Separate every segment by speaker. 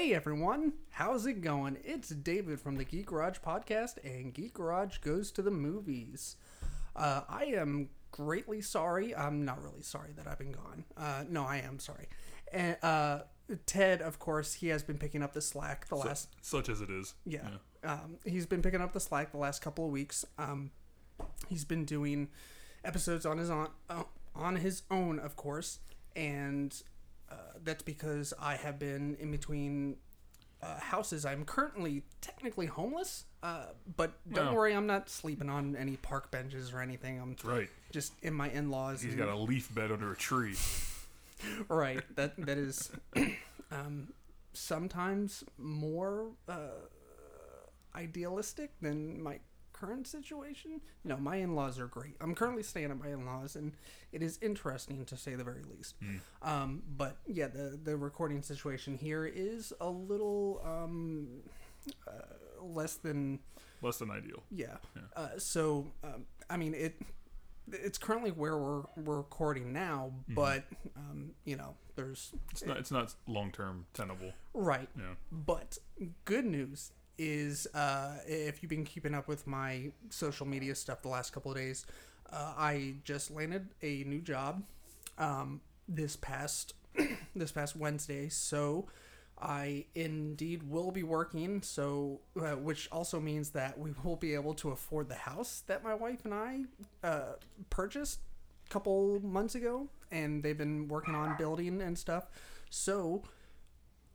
Speaker 1: Hey everyone, how's it going? It's David from the Geek Garage podcast, and Geek Garage goes to the movies. Uh, I am greatly sorry. I'm not really sorry that I've been gone. Uh, no, I am sorry. And uh, Ted, of course, he has been picking up the slack the last
Speaker 2: Such as it is.
Speaker 1: yeah. Um, he's been picking up the slack the last couple of weeks. Um, he's been doing episodes on his on uh, on his own, of course, and uh, that's because I have been in between uh, houses. I'm currently technically homeless, uh, but don't
Speaker 2: No.
Speaker 1: worry, I'm not sleeping on any park benches or anything. I'm
Speaker 2: Right.
Speaker 1: just in my in-laws.
Speaker 2: He's
Speaker 1: and-
Speaker 2: got a leaf bed under a tree.
Speaker 1: right that that is um, sometimes more uh, idealistic than my current situation you know my in-laws are great i'm currently staying at my in-laws and it is interesting to say the very least um, but yeah the the recording situation here is a little um, uh, less than
Speaker 2: Less than ideal.
Speaker 1: yeah. Uh, so, um, I mean, it it's currently where we're, we're recording now, but um, you know, there's
Speaker 2: It's not. It's not long term tenable.
Speaker 1: right.
Speaker 2: Yeah.
Speaker 1: But good news is, uh, if you've been keeping up with my social media stuff the last couple of days, uh, I just landed a new job um, this past this past Wednesday. So I indeed will be working. So, uh, which also means that we will be able to afford the house that my wife and I uh, purchased a couple months ago, and they've been working on building and stuff. So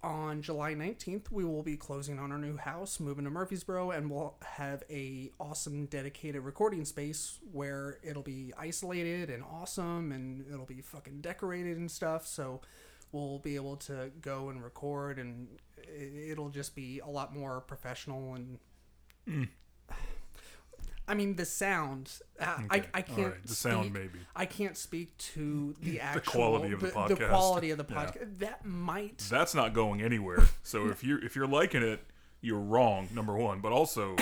Speaker 1: on July 19th, we will be closing on our new house, moving to Murfreesboro, and we'll have a awesome dedicated recording space where it'll be isolated and awesome, and it'll be fucking decorated and stuff. So we'll be able to go and record, and it- it'll just be a lot more professional and. Mm. I mean the sound. I, I,
Speaker 2: Okay.
Speaker 1: I
Speaker 2: All
Speaker 1: can't.
Speaker 2: right. The sound,
Speaker 1: speak-
Speaker 2: maybe.
Speaker 1: I can't speak to the actual
Speaker 2: quality of the
Speaker 1: the
Speaker 2: podcast.
Speaker 1: quality of the
Speaker 2: Yeah.
Speaker 1: podcast. That might
Speaker 2: That's not going anywhere. So if you if you're liking it, you're wrong. Number one, but also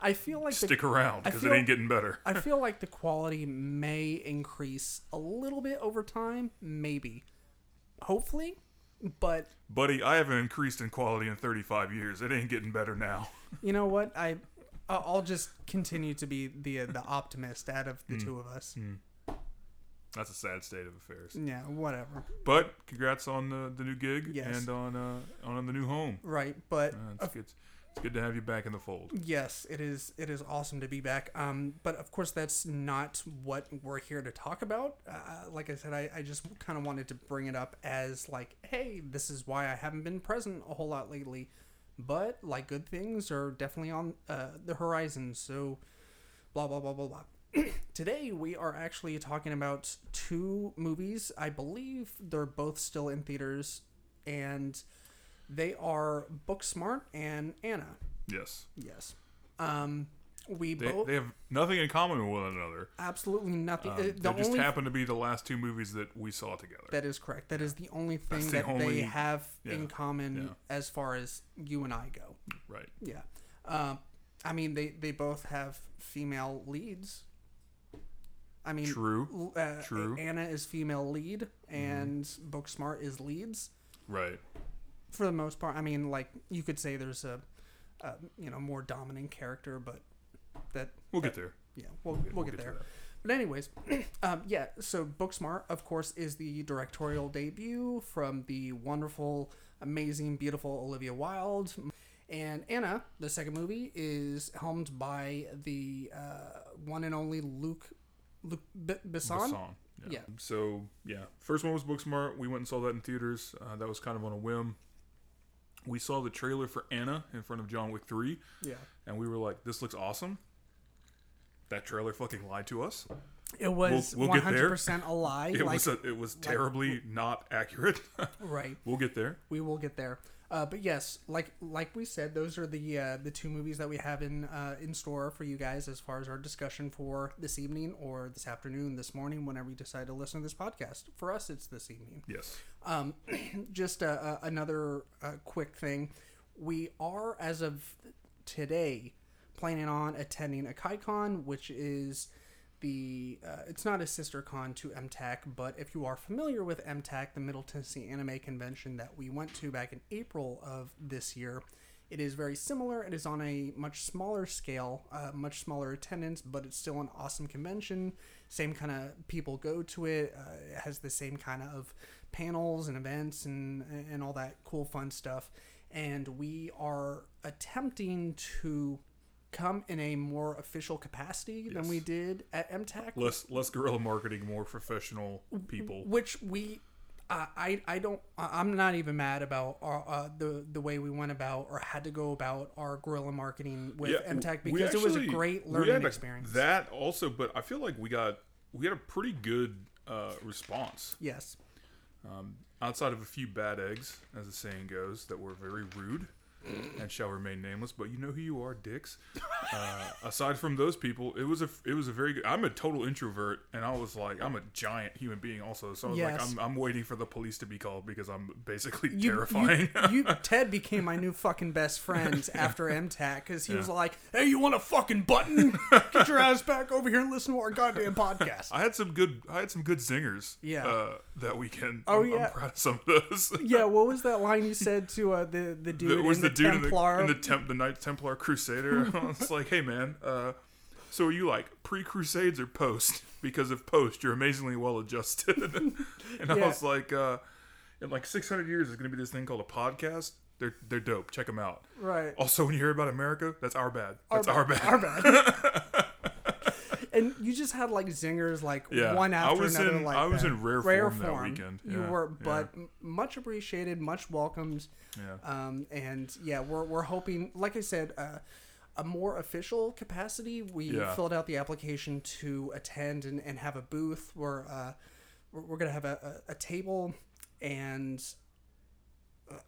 Speaker 1: I feel like the,
Speaker 2: stick around because it ain't getting better.
Speaker 1: I feel like the quality may increase a little bit over time, maybe, hopefully, but
Speaker 2: Buddy, I haven't increased in quality in 35 years. It ain't getting better now.
Speaker 1: you know what? I I- I'll just continue to be the the optimist out of the two of us.
Speaker 2: That's a sad state of affairs.
Speaker 1: Yeah, whatever.
Speaker 2: But congrats on the, the new gig
Speaker 1: Yes.
Speaker 2: and on uh, on the new home.
Speaker 1: Right, but
Speaker 2: Uh, it's, good, it's good to have you back in the fold.
Speaker 1: Yes, it is. It is awesome to be back. Um, but of course, that's not what we're here to talk about. Uh, like I said, I, I just kind of wanted to bring it up as like, hey, this is why I haven't been present a whole lot lately. But like, good things are definitely on uh, the horizon. So, blah blah blah blah blah. Today we are actually talking about two movies. I believe they're both still in theaters, and they are Booksmart and Anna.
Speaker 2: Yes.
Speaker 1: Yes. Um, we
Speaker 2: They,
Speaker 1: both
Speaker 2: they have nothing in common with one another.
Speaker 1: absolutely nothing.
Speaker 2: Um,
Speaker 1: uh,
Speaker 2: they
Speaker 1: the
Speaker 2: just
Speaker 1: only
Speaker 2: happen to be the last two movies that we saw together.
Speaker 1: that is correct. That is the only thing
Speaker 2: the
Speaker 1: that
Speaker 2: only-
Speaker 1: they have in common
Speaker 2: yeah.
Speaker 1: as far as you and I go.
Speaker 2: right.
Speaker 1: Yeah. Um, I mean, they they both have female leads. I mean,
Speaker 2: True.
Speaker 1: Uh,
Speaker 2: True. Mm-hmm.
Speaker 1: Anna is female lead, and Booksmart is leads
Speaker 2: Right.
Speaker 1: for the most part. I mean, like you could say there's a, a you know more dominant character, but that
Speaker 2: We'll get there.
Speaker 1: yeah, we'll we'll, get,
Speaker 2: to
Speaker 1: there. But anyways, um, yeah. So Booksmart, of course, is the directorial debut from the wonderful, amazing, beautiful Olivia Wilde. And Anna, the second movie, is helmed by the uh, one and only Luc Luc B- Besson.
Speaker 2: Besson.
Speaker 1: Yeah.
Speaker 2: So yeah, first one was Booksmart. We went and saw that in theaters. Uh, that was kind of on a whim. We saw the trailer for Anna in front of John Wick Three,
Speaker 1: Yeah,
Speaker 2: and we were like, "This looks awesome." That trailer fucking lied to us.
Speaker 1: it was
Speaker 2: we'll
Speaker 1: one
Speaker 2: get there.
Speaker 1: hundred percent a lie.
Speaker 2: It
Speaker 1: like,
Speaker 2: was a, it was terribly not accurate.
Speaker 1: right.
Speaker 2: we'll get there.
Speaker 1: We will get there. Uh, but yes, like like we said, those are the uh, the two movies that we have in uh, in store for you guys as far as our discussion for this evening or this afternoon, this morning, whenever you decide to listen to this podcast. For us, it's this evening.
Speaker 2: Yes.
Speaker 1: Um, just uh, uh, another uh, quick thing: we are, as of today, planning on attending AkaiCon, which is the uh, it's not a sister con to MTAC, but if you are familiar with MTAC, the Middle Tennessee Anime Convention that we went to back in April of this year, it is very similar. It is on a much smaller scale, uh, much smaller attendance, but it's still an awesome convention. Same kind of people go to it. Uh, it has the same kind of panels and events and and all that cool fun stuff. And we are attempting to come in a more official capacity than we did at MTAC,
Speaker 2: Less less guerrilla marketing, more professional people.
Speaker 1: which we. Uh, I I don't I'm not even mad about our, uh, the the way we went about or had to go about our guerrilla marketing with MTAC
Speaker 2: we
Speaker 1: because it was a
Speaker 2: actually-
Speaker 1: great learning
Speaker 2: a-
Speaker 1: experience.
Speaker 2: That also, but I feel like we got we had a pretty good uh, response
Speaker 1: yes,
Speaker 2: um, outside of a few bad eggs, as the saying goes, that were very rude and shall remain nameless. But you know who you are, dicks. Uh, aside from those people, it was a it was a very good. I'm a total introvert, and I was like, I'm a giant human being also. So I was like, I'm, I'm waiting for the police to be called because I'm basically
Speaker 1: you,
Speaker 2: terrifying.
Speaker 1: You, you Ted became my new fucking best friend after MTAC because he was like, "Hey, you want a fucking button? Get your ass back over here and listen to our goddamn podcast."
Speaker 2: I had some good. I had some good zingers.
Speaker 1: Yeah.
Speaker 2: Uh, that weekend.
Speaker 1: Oh,
Speaker 2: I'm,
Speaker 1: yeah.
Speaker 2: I'm proud of some of those.
Speaker 1: yeah, what was that line you said to uh, the the dude
Speaker 2: It was
Speaker 1: in
Speaker 2: the,
Speaker 1: the,
Speaker 2: dude
Speaker 1: Templar?
Speaker 2: in the in the, temp, the Knight Templar Crusader. I was like, hey man, uh, so are you like pre Crusades or post? Because if post, you're amazingly well adjusted. and I was like, uh, in like 600 years, there's gonna be this thing called a podcast. They're they're dope. Check them out.
Speaker 1: right.
Speaker 2: Also, when you hear about America, that's our bad. That's our bad.
Speaker 1: Our bad. And you just had like zingers like
Speaker 2: Yeah,
Speaker 1: one
Speaker 2: I
Speaker 1: after
Speaker 2: was
Speaker 1: another
Speaker 2: in-
Speaker 1: like
Speaker 2: I was
Speaker 1: that.
Speaker 2: in rare form that weekend.
Speaker 1: You were, but m much appreciated, much welcomed.
Speaker 2: Yeah.
Speaker 1: Um, and yeah, we're, we're hoping, like I said, uh, a more official capacity. We
Speaker 2: Yeah.
Speaker 1: filled out the application to attend and, and have a booth. We're, uh, we're, to have a, a, a table and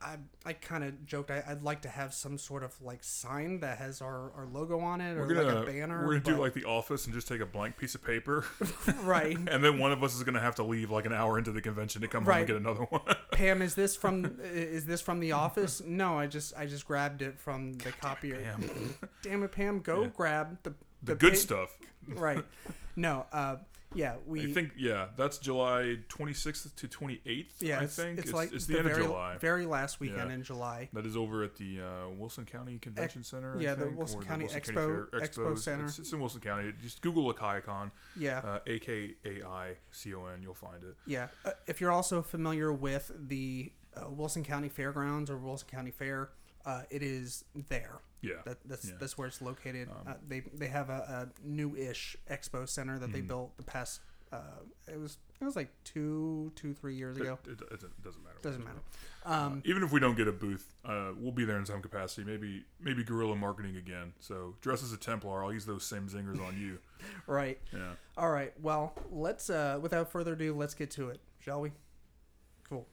Speaker 1: I, I kind of joked I, I'd like to have some sort of like sign that has our, our logo on it or
Speaker 2: gonna
Speaker 1: like a banner.
Speaker 2: we're gonna do like the office and just take a blank piece of paper,
Speaker 1: right.
Speaker 2: and then one of us is gonna have to leave like an hour into the convention to come home
Speaker 1: Right.
Speaker 2: and get another one.
Speaker 1: Pam, is this from is this from the office? No, I just I just grabbed it from the copier.
Speaker 2: Damn.
Speaker 1: Damn it, Pam, go
Speaker 2: Yeah.
Speaker 1: grab the
Speaker 2: The good
Speaker 1: pa-
Speaker 2: stuff.
Speaker 1: Right. No. Uh. Yeah. We.
Speaker 2: I think yeah, that's July 26th to 28th.
Speaker 1: yeah.
Speaker 2: I
Speaker 1: it's,
Speaker 2: think
Speaker 1: it's, like
Speaker 2: it's the, end
Speaker 1: very,
Speaker 2: of July.
Speaker 1: Very last weekend
Speaker 2: Yeah.
Speaker 1: in July.
Speaker 2: That is over at the uh, Wilson County Convention Center. I
Speaker 1: yeah, the Wilson
Speaker 2: or
Speaker 1: County
Speaker 2: Wilson
Speaker 1: Expo-
Speaker 2: Fair
Speaker 1: Expo Center.
Speaker 2: It's, it's in Wilson County. Just Google AkaiCon,
Speaker 1: Yeah.
Speaker 2: uh, A K A I C O N. You'll find it.
Speaker 1: yeah. Uh, if you're also familiar with the uh, Wilson County Fairgrounds or Wilson County Fair, uh, it is there.
Speaker 2: Yeah.
Speaker 1: That, that's
Speaker 2: Yeah. Um,
Speaker 1: that's where it's located. uh, they they have a, a new-ish expo center that they
Speaker 2: Mm-hmm.
Speaker 1: built the past. Uh, it was it was like two two three years ago.
Speaker 2: It, it, it doesn't matter.
Speaker 1: Doesn't matter. Um,
Speaker 2: Even if we don't get a booth, uh, we'll be there in some capacity. Maybe maybe guerrilla marketing again. So dress as a Templar. I'll use those same zingers on you.
Speaker 1: right.
Speaker 2: Yeah.
Speaker 1: All right. Well, let's. Uh, without further ado, let's get to it, shall we? Cool.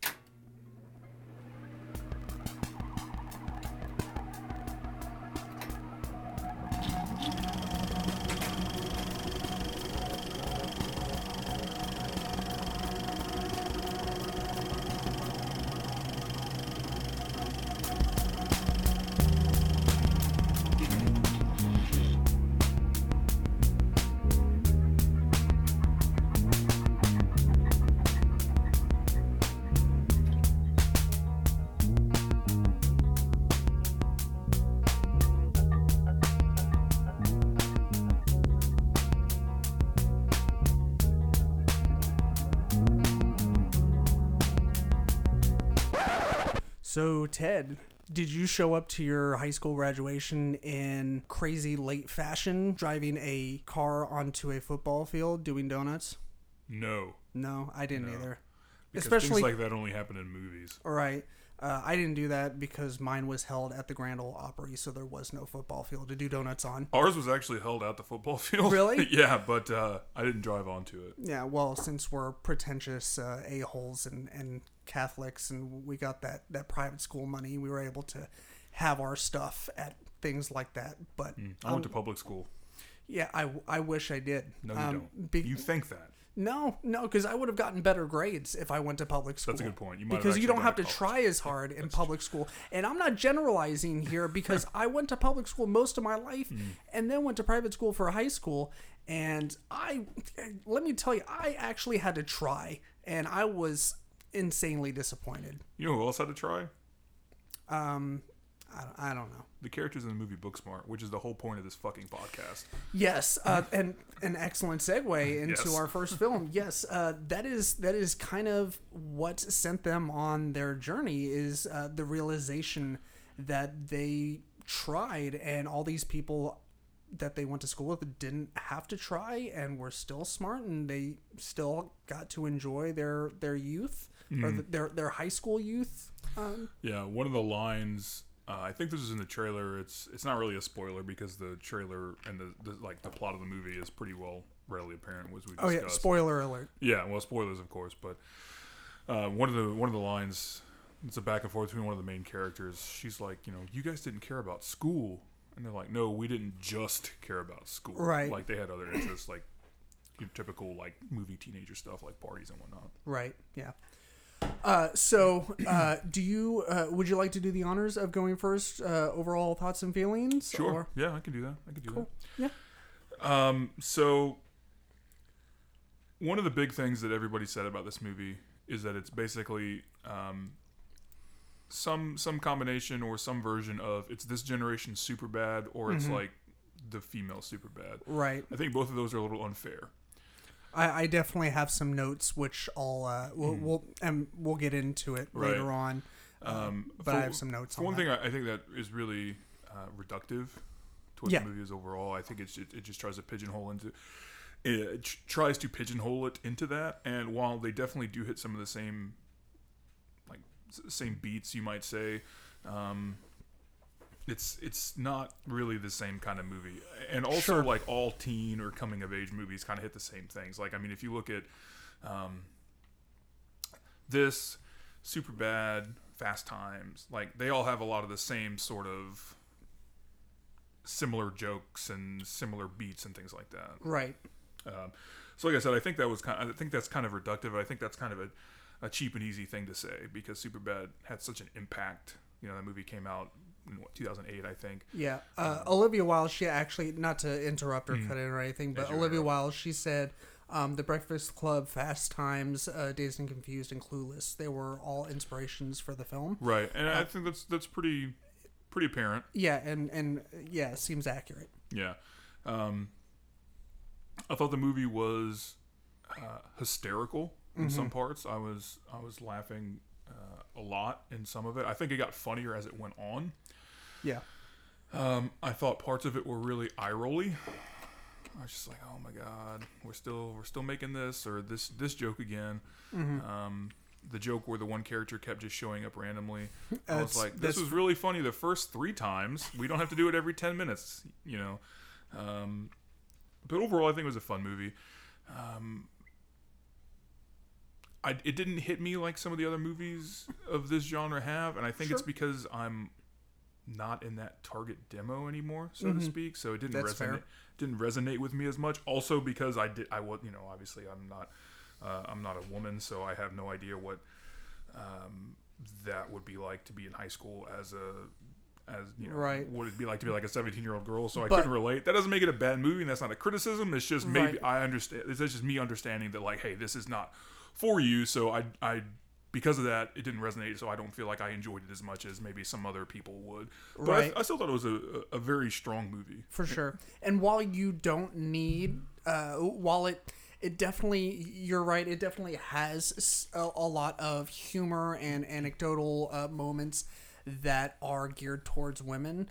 Speaker 1: So, Ted, did you show up to your high school graduation in crazy late fashion, driving a car onto a football field doing donuts?
Speaker 2: No.
Speaker 1: No, I didn't
Speaker 2: No.
Speaker 1: either.
Speaker 2: Because
Speaker 1: Especially,
Speaker 2: things like that only happen in movies.
Speaker 1: all right. Uh, I didn't do that because mine was held at the Grand Ole Opry, so there was no football field to do donuts on.
Speaker 2: Ours was actually held out the football field.
Speaker 1: Really?
Speaker 2: yeah, but uh, I didn't drive onto it.
Speaker 1: Yeah, well, since we're pretentious uh, a-holes and, and Catholics and we got that, that private school money, we were able to have our stuff at things like that. But
Speaker 2: I went to
Speaker 1: um,
Speaker 2: public school.
Speaker 1: yeah, I, I wish I did.
Speaker 2: No, you
Speaker 1: Um,
Speaker 2: don't.
Speaker 1: be-
Speaker 2: you think that?
Speaker 1: No, no, because I would have gotten better grades if I went to public school.
Speaker 2: That's a good point. You might
Speaker 1: because you don't have
Speaker 2: to
Speaker 1: try as hard in public school. And I'm not generalizing here because I went to public school most of my life
Speaker 2: Hmm.
Speaker 1: and then went to private school for high school. And I, let me tell you, I actually had to try, and I was insanely disappointed.
Speaker 2: You know who else had to try?
Speaker 1: Um, I, don't- I don't know.
Speaker 2: The characters in the movie Booksmart, which is the whole point of this fucking podcast.
Speaker 1: Yes, uh, and an excellent segue into
Speaker 2: Yes.
Speaker 1: our first film. Yes, uh, that is that is kind of what sent them on their journey is uh, the realization that they tried, and all these people that they went to school with didn't have to try, and were still smart, and they still got to enjoy their their youth or
Speaker 2: Mm.
Speaker 1: th their their high school youth. Um,
Speaker 2: Yeah, one of the lines. Uh, I think this is in the trailer. It's it's not really a spoiler because the trailer and the, the like the plot of the movie is pretty well readily apparent Was we
Speaker 1: oh yeah, spoiler alert.
Speaker 2: Yeah, well, spoilers of course, but uh, one of the one of the lines, it's a back and forth between one of the main characters. She's like, you know, you guys didn't care about school, and they're like, no, we didn't just care about school.
Speaker 1: Right.
Speaker 2: Like they had other interests, like your typical like movie teenager stuff, like parties and whatnot.
Speaker 1: Right. Yeah. Uh, so, uh, do you uh, would you like to do the honors of going first? Uh, overall thoughts and feelings.
Speaker 2: Sure.
Speaker 1: Or-
Speaker 2: Yeah, I can do that. I can do
Speaker 1: Cool.
Speaker 2: that.
Speaker 1: Yeah.
Speaker 2: Um, so one of the big things that everybody said about this movie is that it's basically um, some some combination or some version of it's this generation Superbad or it's
Speaker 1: Mm-hmm.
Speaker 2: like the female Superbad.
Speaker 1: Right.
Speaker 2: I think both of those are a little unfair.
Speaker 1: I, I definitely have some notes which I'll uh, we'll, we'll and we'll get into it.
Speaker 2: Right.
Speaker 1: later on.
Speaker 2: Um,
Speaker 1: but
Speaker 2: for-
Speaker 1: I have some notes on
Speaker 2: one
Speaker 1: that.
Speaker 2: thing, I I think that is really uh, reductive to what
Speaker 1: Yeah.
Speaker 2: the movie is overall. I think it's it, it just tries to pigeonhole into it tries to pigeonhole it into that. And while they definitely do hit some of the same like same beats, you might say, um, it's it's not really the same kind of movie. And also,
Speaker 1: Sure.
Speaker 2: like all teen or coming of age movies, kind of hit the same things. Like I mean, if you look at um, this Superbad fast times like they all have a lot of the same sort of similar jokes and similar beats and things like that
Speaker 1: Right.
Speaker 2: um, so like i said i think that was kind i think that's kind of reductive i think that's kind of a, a cheap and easy thing to say because superbad had such an impact you know that movie came out what 2008 i think
Speaker 1: Yeah. Uh, Olivia Wilde, she actually, not to interrupt or cut in or anything, but Olivia
Speaker 2: interrupt.
Speaker 1: Wilde, she said um, The Breakfast Club, Fast Times, uh, Dazed and Confused, and Clueless, they were all inspirations for the film.
Speaker 2: right and i think that's that's pretty pretty apparent
Speaker 1: Yeah, and, and uh, yeah, seems accurate.
Speaker 2: Yeah. Um, I thought the movie was uh, hysterical in some parts. I was I was laughing uh, a lot in some of it. I think it got funnier as it went on.
Speaker 1: Yeah.
Speaker 2: Um, I thought parts of it were really eye rolly. I was just like, oh my god, we're still we're still making this or this this joke again. Um, the joke where the one character kept just showing up randomly. I was like, this was really funny the first three times. We don't have to do it every ten minutes, you know. Um, but overall, I think it was a fun movie. Um, I, it didn't hit me like some of the other movies of this genre have, and I think it's because I'm not in that target demo anymore, so to speak. So it didn't
Speaker 1: Mm-hmm. That's
Speaker 2: resonate
Speaker 1: fair.
Speaker 2: didn't resonate with me as much. Also because I did I was you know obviously I'm not uh, I'm not a woman, so I have no idea what um, that would be like to be in high school as a as you know
Speaker 1: Right.
Speaker 2: what it'd be like to be like a 17 year old girl. So I
Speaker 1: But-
Speaker 2: couldn't relate. That doesn't make it a bad movie, and that's not a criticism. It's just maybe
Speaker 1: Right.
Speaker 2: I understand. It's just me understanding that like hey this is not for you. So I I because of that, it didn't resonate. So I don't feel like I enjoyed it as much as maybe some other people would. But I-
Speaker 1: Right.
Speaker 2: I, still thought it was a, a, a very strong movie.
Speaker 1: for sure. And while you don't need, uh, while it, it definitely, you're right. It definitely has a lot of humor and anecdotal uh, moments that are geared towards women.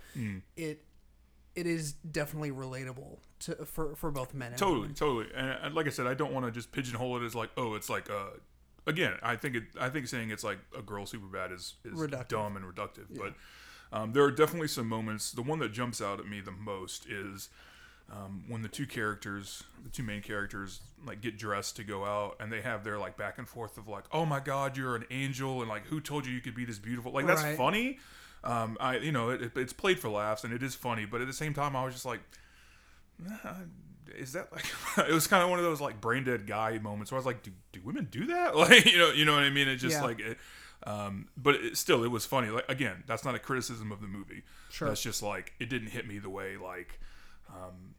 Speaker 1: It, it is definitely relatable to for for both men and
Speaker 2: Totally,
Speaker 1: women.
Speaker 2: totally. And, like I said, I don't want to just pigeonhole it as like, oh, it's like uh again, I think it I think saying it's like a girl Superbad is, is
Speaker 1: Reductive.
Speaker 2: dumb and reductive. But um, there are definitely some moments. The one that jumps out at me the most is um, when the two characters, the two main characters, like get dressed to go out, and they have their like back and forth of like, "Oh my God, you're an angel," and like, "Who told you you could be this beautiful?" Like that's
Speaker 1: Right.
Speaker 2: funny. Um, I you know it, it- it's played for laughs and it is funny, but at the same time, I was just like, "Nah, is that like it was kind of one of those like brain dead guy moments where I was like, do, do women do that? Like, you know, you know what I mean? It just
Speaker 1: Yeah.
Speaker 2: like it, um, but it, still, it was funny. Like again, that's not a criticism of the movie.
Speaker 1: Sure.
Speaker 2: That's just like it didn't hit me the way like, um,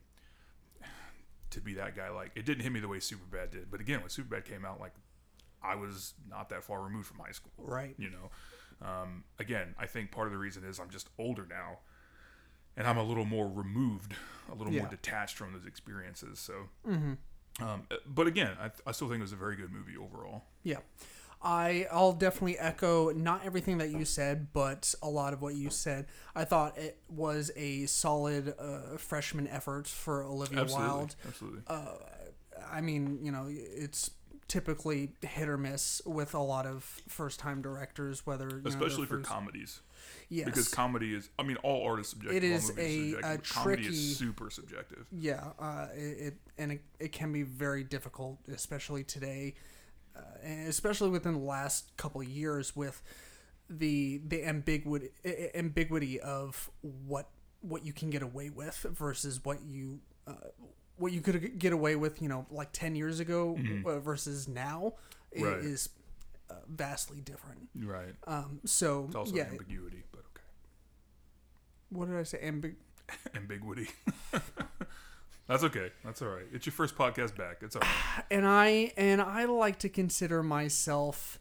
Speaker 2: to be that guy. Like it didn't hit me the way Superbad did. But again, when Superbad came out, like I was not that far removed from high school.
Speaker 1: Right.
Speaker 2: You know, um, again, I think part of the reason is I'm just older now, and I'm a little more removed, a little
Speaker 1: Yeah.
Speaker 2: more detached from those experiences. So, um, but again, I, I still think it was a very good movie overall.
Speaker 1: Yeah. I I'll definitely echo not everything that you said, but a lot of what you said. I thought it was a solid uh, freshman effort for Olivia
Speaker 2: Absolutely,
Speaker 1: Wilde.
Speaker 2: absolutely.
Speaker 1: I mean, you know, it's typically hit or miss with a lot of first time directors, whether you know,
Speaker 2: Especially for
Speaker 1: first-
Speaker 2: comedies,
Speaker 1: yes,
Speaker 2: because comedy is. I mean, all art is subjective.
Speaker 1: It is a-
Speaker 2: subjective, comedy
Speaker 1: tricky-
Speaker 2: is super subjective.
Speaker 1: Yeah, uh, it, and it, it can be very difficult, especially today, uh, and especially within the last couple of years with the the ambiguity ambiguity of what what you can get away with versus what you uh, what you could get away with, you know, like ten years ago uh, versus now
Speaker 2: Right.
Speaker 1: is uh, vastly different.
Speaker 2: Right.
Speaker 1: Um, so
Speaker 2: It's also
Speaker 1: yeah,
Speaker 2: ambiguity.
Speaker 1: What did I say? Ambig-
Speaker 2: Ambiguity. That's okay. That's all right. It's your first podcast back. It's all right.
Speaker 1: and I and I like to consider myself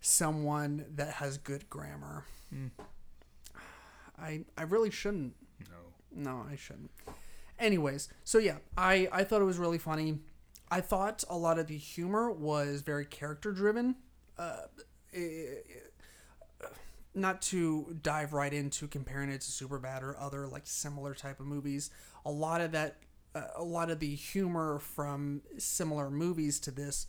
Speaker 1: someone that has good grammar. I I really shouldn't.
Speaker 2: No.
Speaker 1: No, I shouldn't. Anyways, so yeah, I I thought it was really funny. I thought a lot of the humor was very character driven. Uh, eh, not to dive right into comparing it to Superbad or other like similar type of movies. A lot of that, uh, a lot of the humor from similar movies to this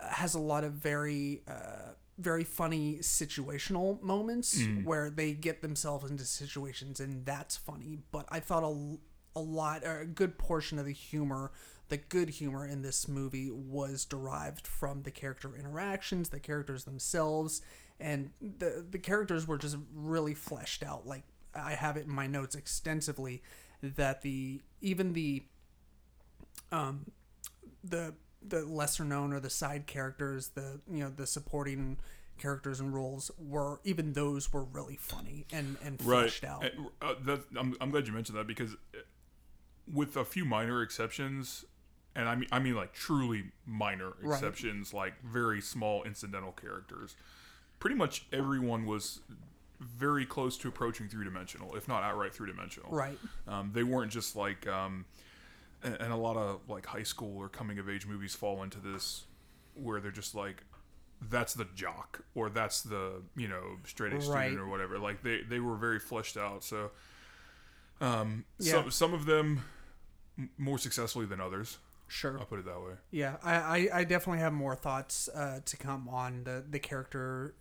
Speaker 1: uh, has a lot of very uh, very funny situational moments where they get themselves into situations and that's funny but i thought a, a lot a good portion of the humor the good humor in this movie was derived from the character interactions the characters themselves and the the characters were just really fleshed out like i have it in my notes extensively that the even the um the the lesser known or the side characters, the you know the supporting characters and roles were even those were really funny and and
Speaker 2: right.
Speaker 1: fleshed out.
Speaker 2: And, uh, that, I'm, I'm glad you mentioned that because uh, with a few minor exceptions, and I mean I mean like truly minor
Speaker 1: Right.
Speaker 2: exceptions, like very small incidental characters, pretty much everyone was very close to approaching three dimensional, if not outright three dimensional.
Speaker 1: Right.
Speaker 2: Um, they weren't just like, um, and, and a lot of like high school or coming of age movies fall into this, where they're just like, that's the jock or that's the you know straight A
Speaker 1: Right.
Speaker 2: student or whatever. Like they they were very fleshed out. So, um,
Speaker 1: Yeah.
Speaker 2: some some of them more successfully than others.
Speaker 1: Sure.
Speaker 2: I'll put it that way.
Speaker 1: Yeah, I, I, I definitely have more thoughts uh, to come on the, the character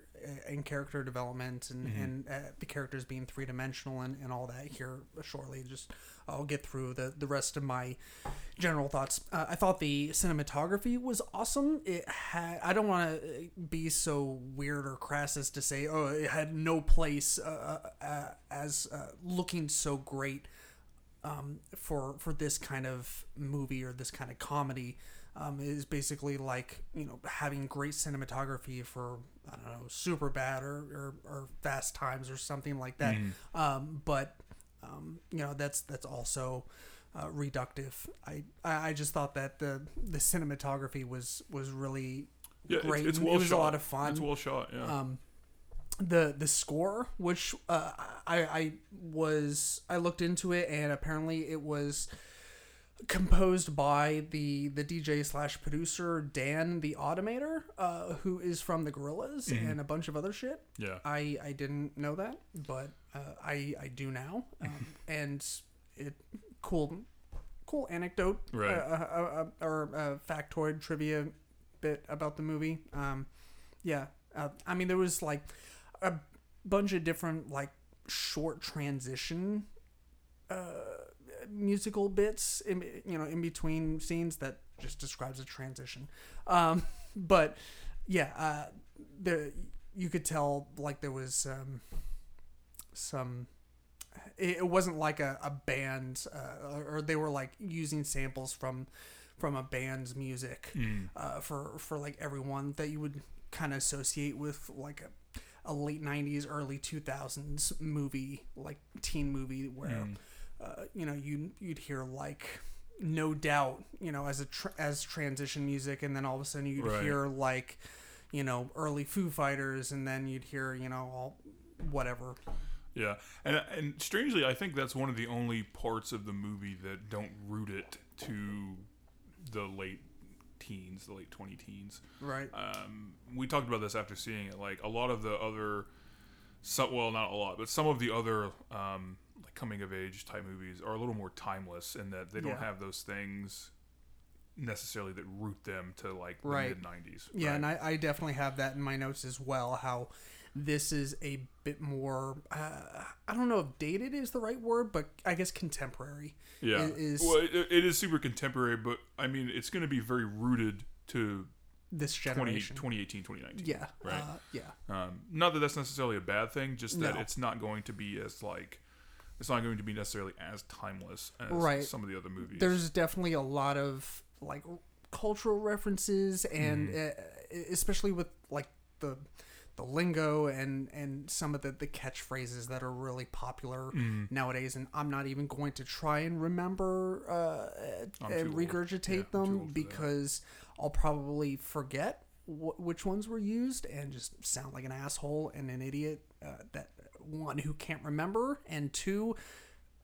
Speaker 1: and character development and, and uh, the characters being three dimensional and, and all that here shortly. Just I'll get through the, the rest of my general thoughts. Uh, I thought the cinematography was awesome. It had I don't want to be so weird or crass as to say oh it had no place uh, uh, as uh, looking so great um, for for this kind of movie or this kind of comedy um, is basically like you know having great cinematography for I don't know Superbad or, or, or fast times or something like that. Um, but um, you know that's that's also uh, reductive. I, I just thought that the the cinematography was was really
Speaker 2: Yeah,
Speaker 1: great.
Speaker 2: It's,
Speaker 1: and
Speaker 2: well
Speaker 1: it was
Speaker 2: shot.
Speaker 1: a lot of fun
Speaker 2: It's well shot. Yeah.
Speaker 1: um, the the score, which uh, I I was I looked into it and apparently it was composed by the the DJ slash producer Dan the Automator, uh, who is from the Gorillaz and a bunch of other shit.
Speaker 2: yeah.
Speaker 1: I I didn't know that, but uh, I I do now, um, and it cool cool anecdote
Speaker 2: Right.
Speaker 1: uh, uh, uh, or uh, factoid trivia bit about the movie. Um, yeah, uh, I mean there was like a bunch of different like short transition uh, musical bits in you know in between scenes that just describes a transition. Um, but yeah, uh, the you could tell like there was um, some it, it wasn't like a, a band uh, or, or they were like using samples from from a band's music
Speaker 2: Mm.
Speaker 1: uh, for for like everyone that you would kind of associate with like a, a late 90s early 2000s movie like teen movie where
Speaker 2: Mm.
Speaker 1: Uh, you know you you'd hear like no doubt you know as a tr- as transition music and then all of a sudden you'd
Speaker 2: Right.
Speaker 1: hear like you know early foo fighters and then you'd hear you know all whatever
Speaker 2: Yeah, and and strangely, I think that's one of the only parts of the movie that don't root it to the late teens, the late twenty teens.
Speaker 1: right
Speaker 2: Um, we talked about this after seeing it. Like a lot of the other, some, well, not a lot, but some of the other um, coming of age type movies are a little more timeless in that they don't
Speaker 1: Yeah.
Speaker 2: have those things necessarily that root them to like the mid nineties.
Speaker 1: Yeah, and I, I definitely have that in my notes as well. How this is a bit more, uh, I don't know if dated is the right word, but I guess contemporary.
Speaker 2: Yeah.
Speaker 1: is-
Speaker 2: well, it, it is super contemporary, but I mean, it's going to be very rooted to
Speaker 1: This
Speaker 2: 20,
Speaker 1: generation.
Speaker 2: 2018, 2019.
Speaker 1: yeah.
Speaker 2: Right.
Speaker 1: Uh, yeah.
Speaker 2: Um, not that that's necessarily a bad thing, just that
Speaker 1: No.
Speaker 2: it's not going to be as like, it's not going to be necessarily as timeless as
Speaker 1: Right.
Speaker 2: some of the other movies.
Speaker 1: There's definitely a lot of like cultural references, and
Speaker 2: Mm-hmm.
Speaker 1: uh, especially with like the the lingo and and some of the the catchphrases that are really popular
Speaker 2: Mm.
Speaker 1: nowadays. And I'm not even going to try and remember uh, and regurgitate
Speaker 2: Yeah, I'm too old
Speaker 1: them because I'll probably forget wh- which ones were used and just sound like an asshole and an idiot. Uh, that one who can't remember, and two.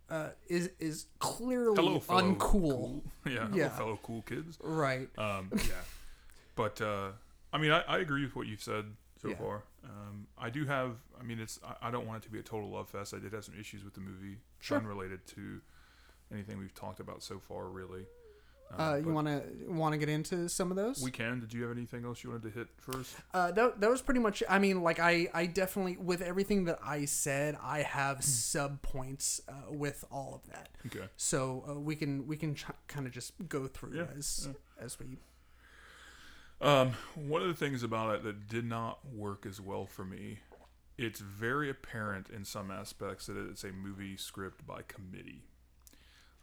Speaker 1: Uh, is is clearly
Speaker 2: Hello,
Speaker 1: uncool.
Speaker 2: cool- Yeah, hello,
Speaker 1: Yeah.
Speaker 2: fellow cool kids.
Speaker 1: Right.
Speaker 2: Um, yeah, but uh, I mean, I, I agree with what you've said so
Speaker 1: Yeah.
Speaker 2: far. Um, I do have. I mean, it's. I, I don't want it to be a total love fest. I did have some issues with the movie,
Speaker 1: Sure.
Speaker 2: unrelated to anything we've talked about so far, really. Um,
Speaker 1: Uh, you want to want to get into some of those?
Speaker 2: We can. Did you have anything else you wanted to hit first?
Speaker 1: Uh, that, that was pretty much. I mean, like I, I definitely with everything that I said, I have
Speaker 2: Hmm.
Speaker 1: sub points uh, with all of that.
Speaker 2: Okay.
Speaker 1: So uh, we can we can ch- kind of just go through
Speaker 2: Yeah,
Speaker 1: as as we.
Speaker 2: Um, one of the things about it that did not work as well for me, it's very apparent in some aspects that it's a movie script by committee.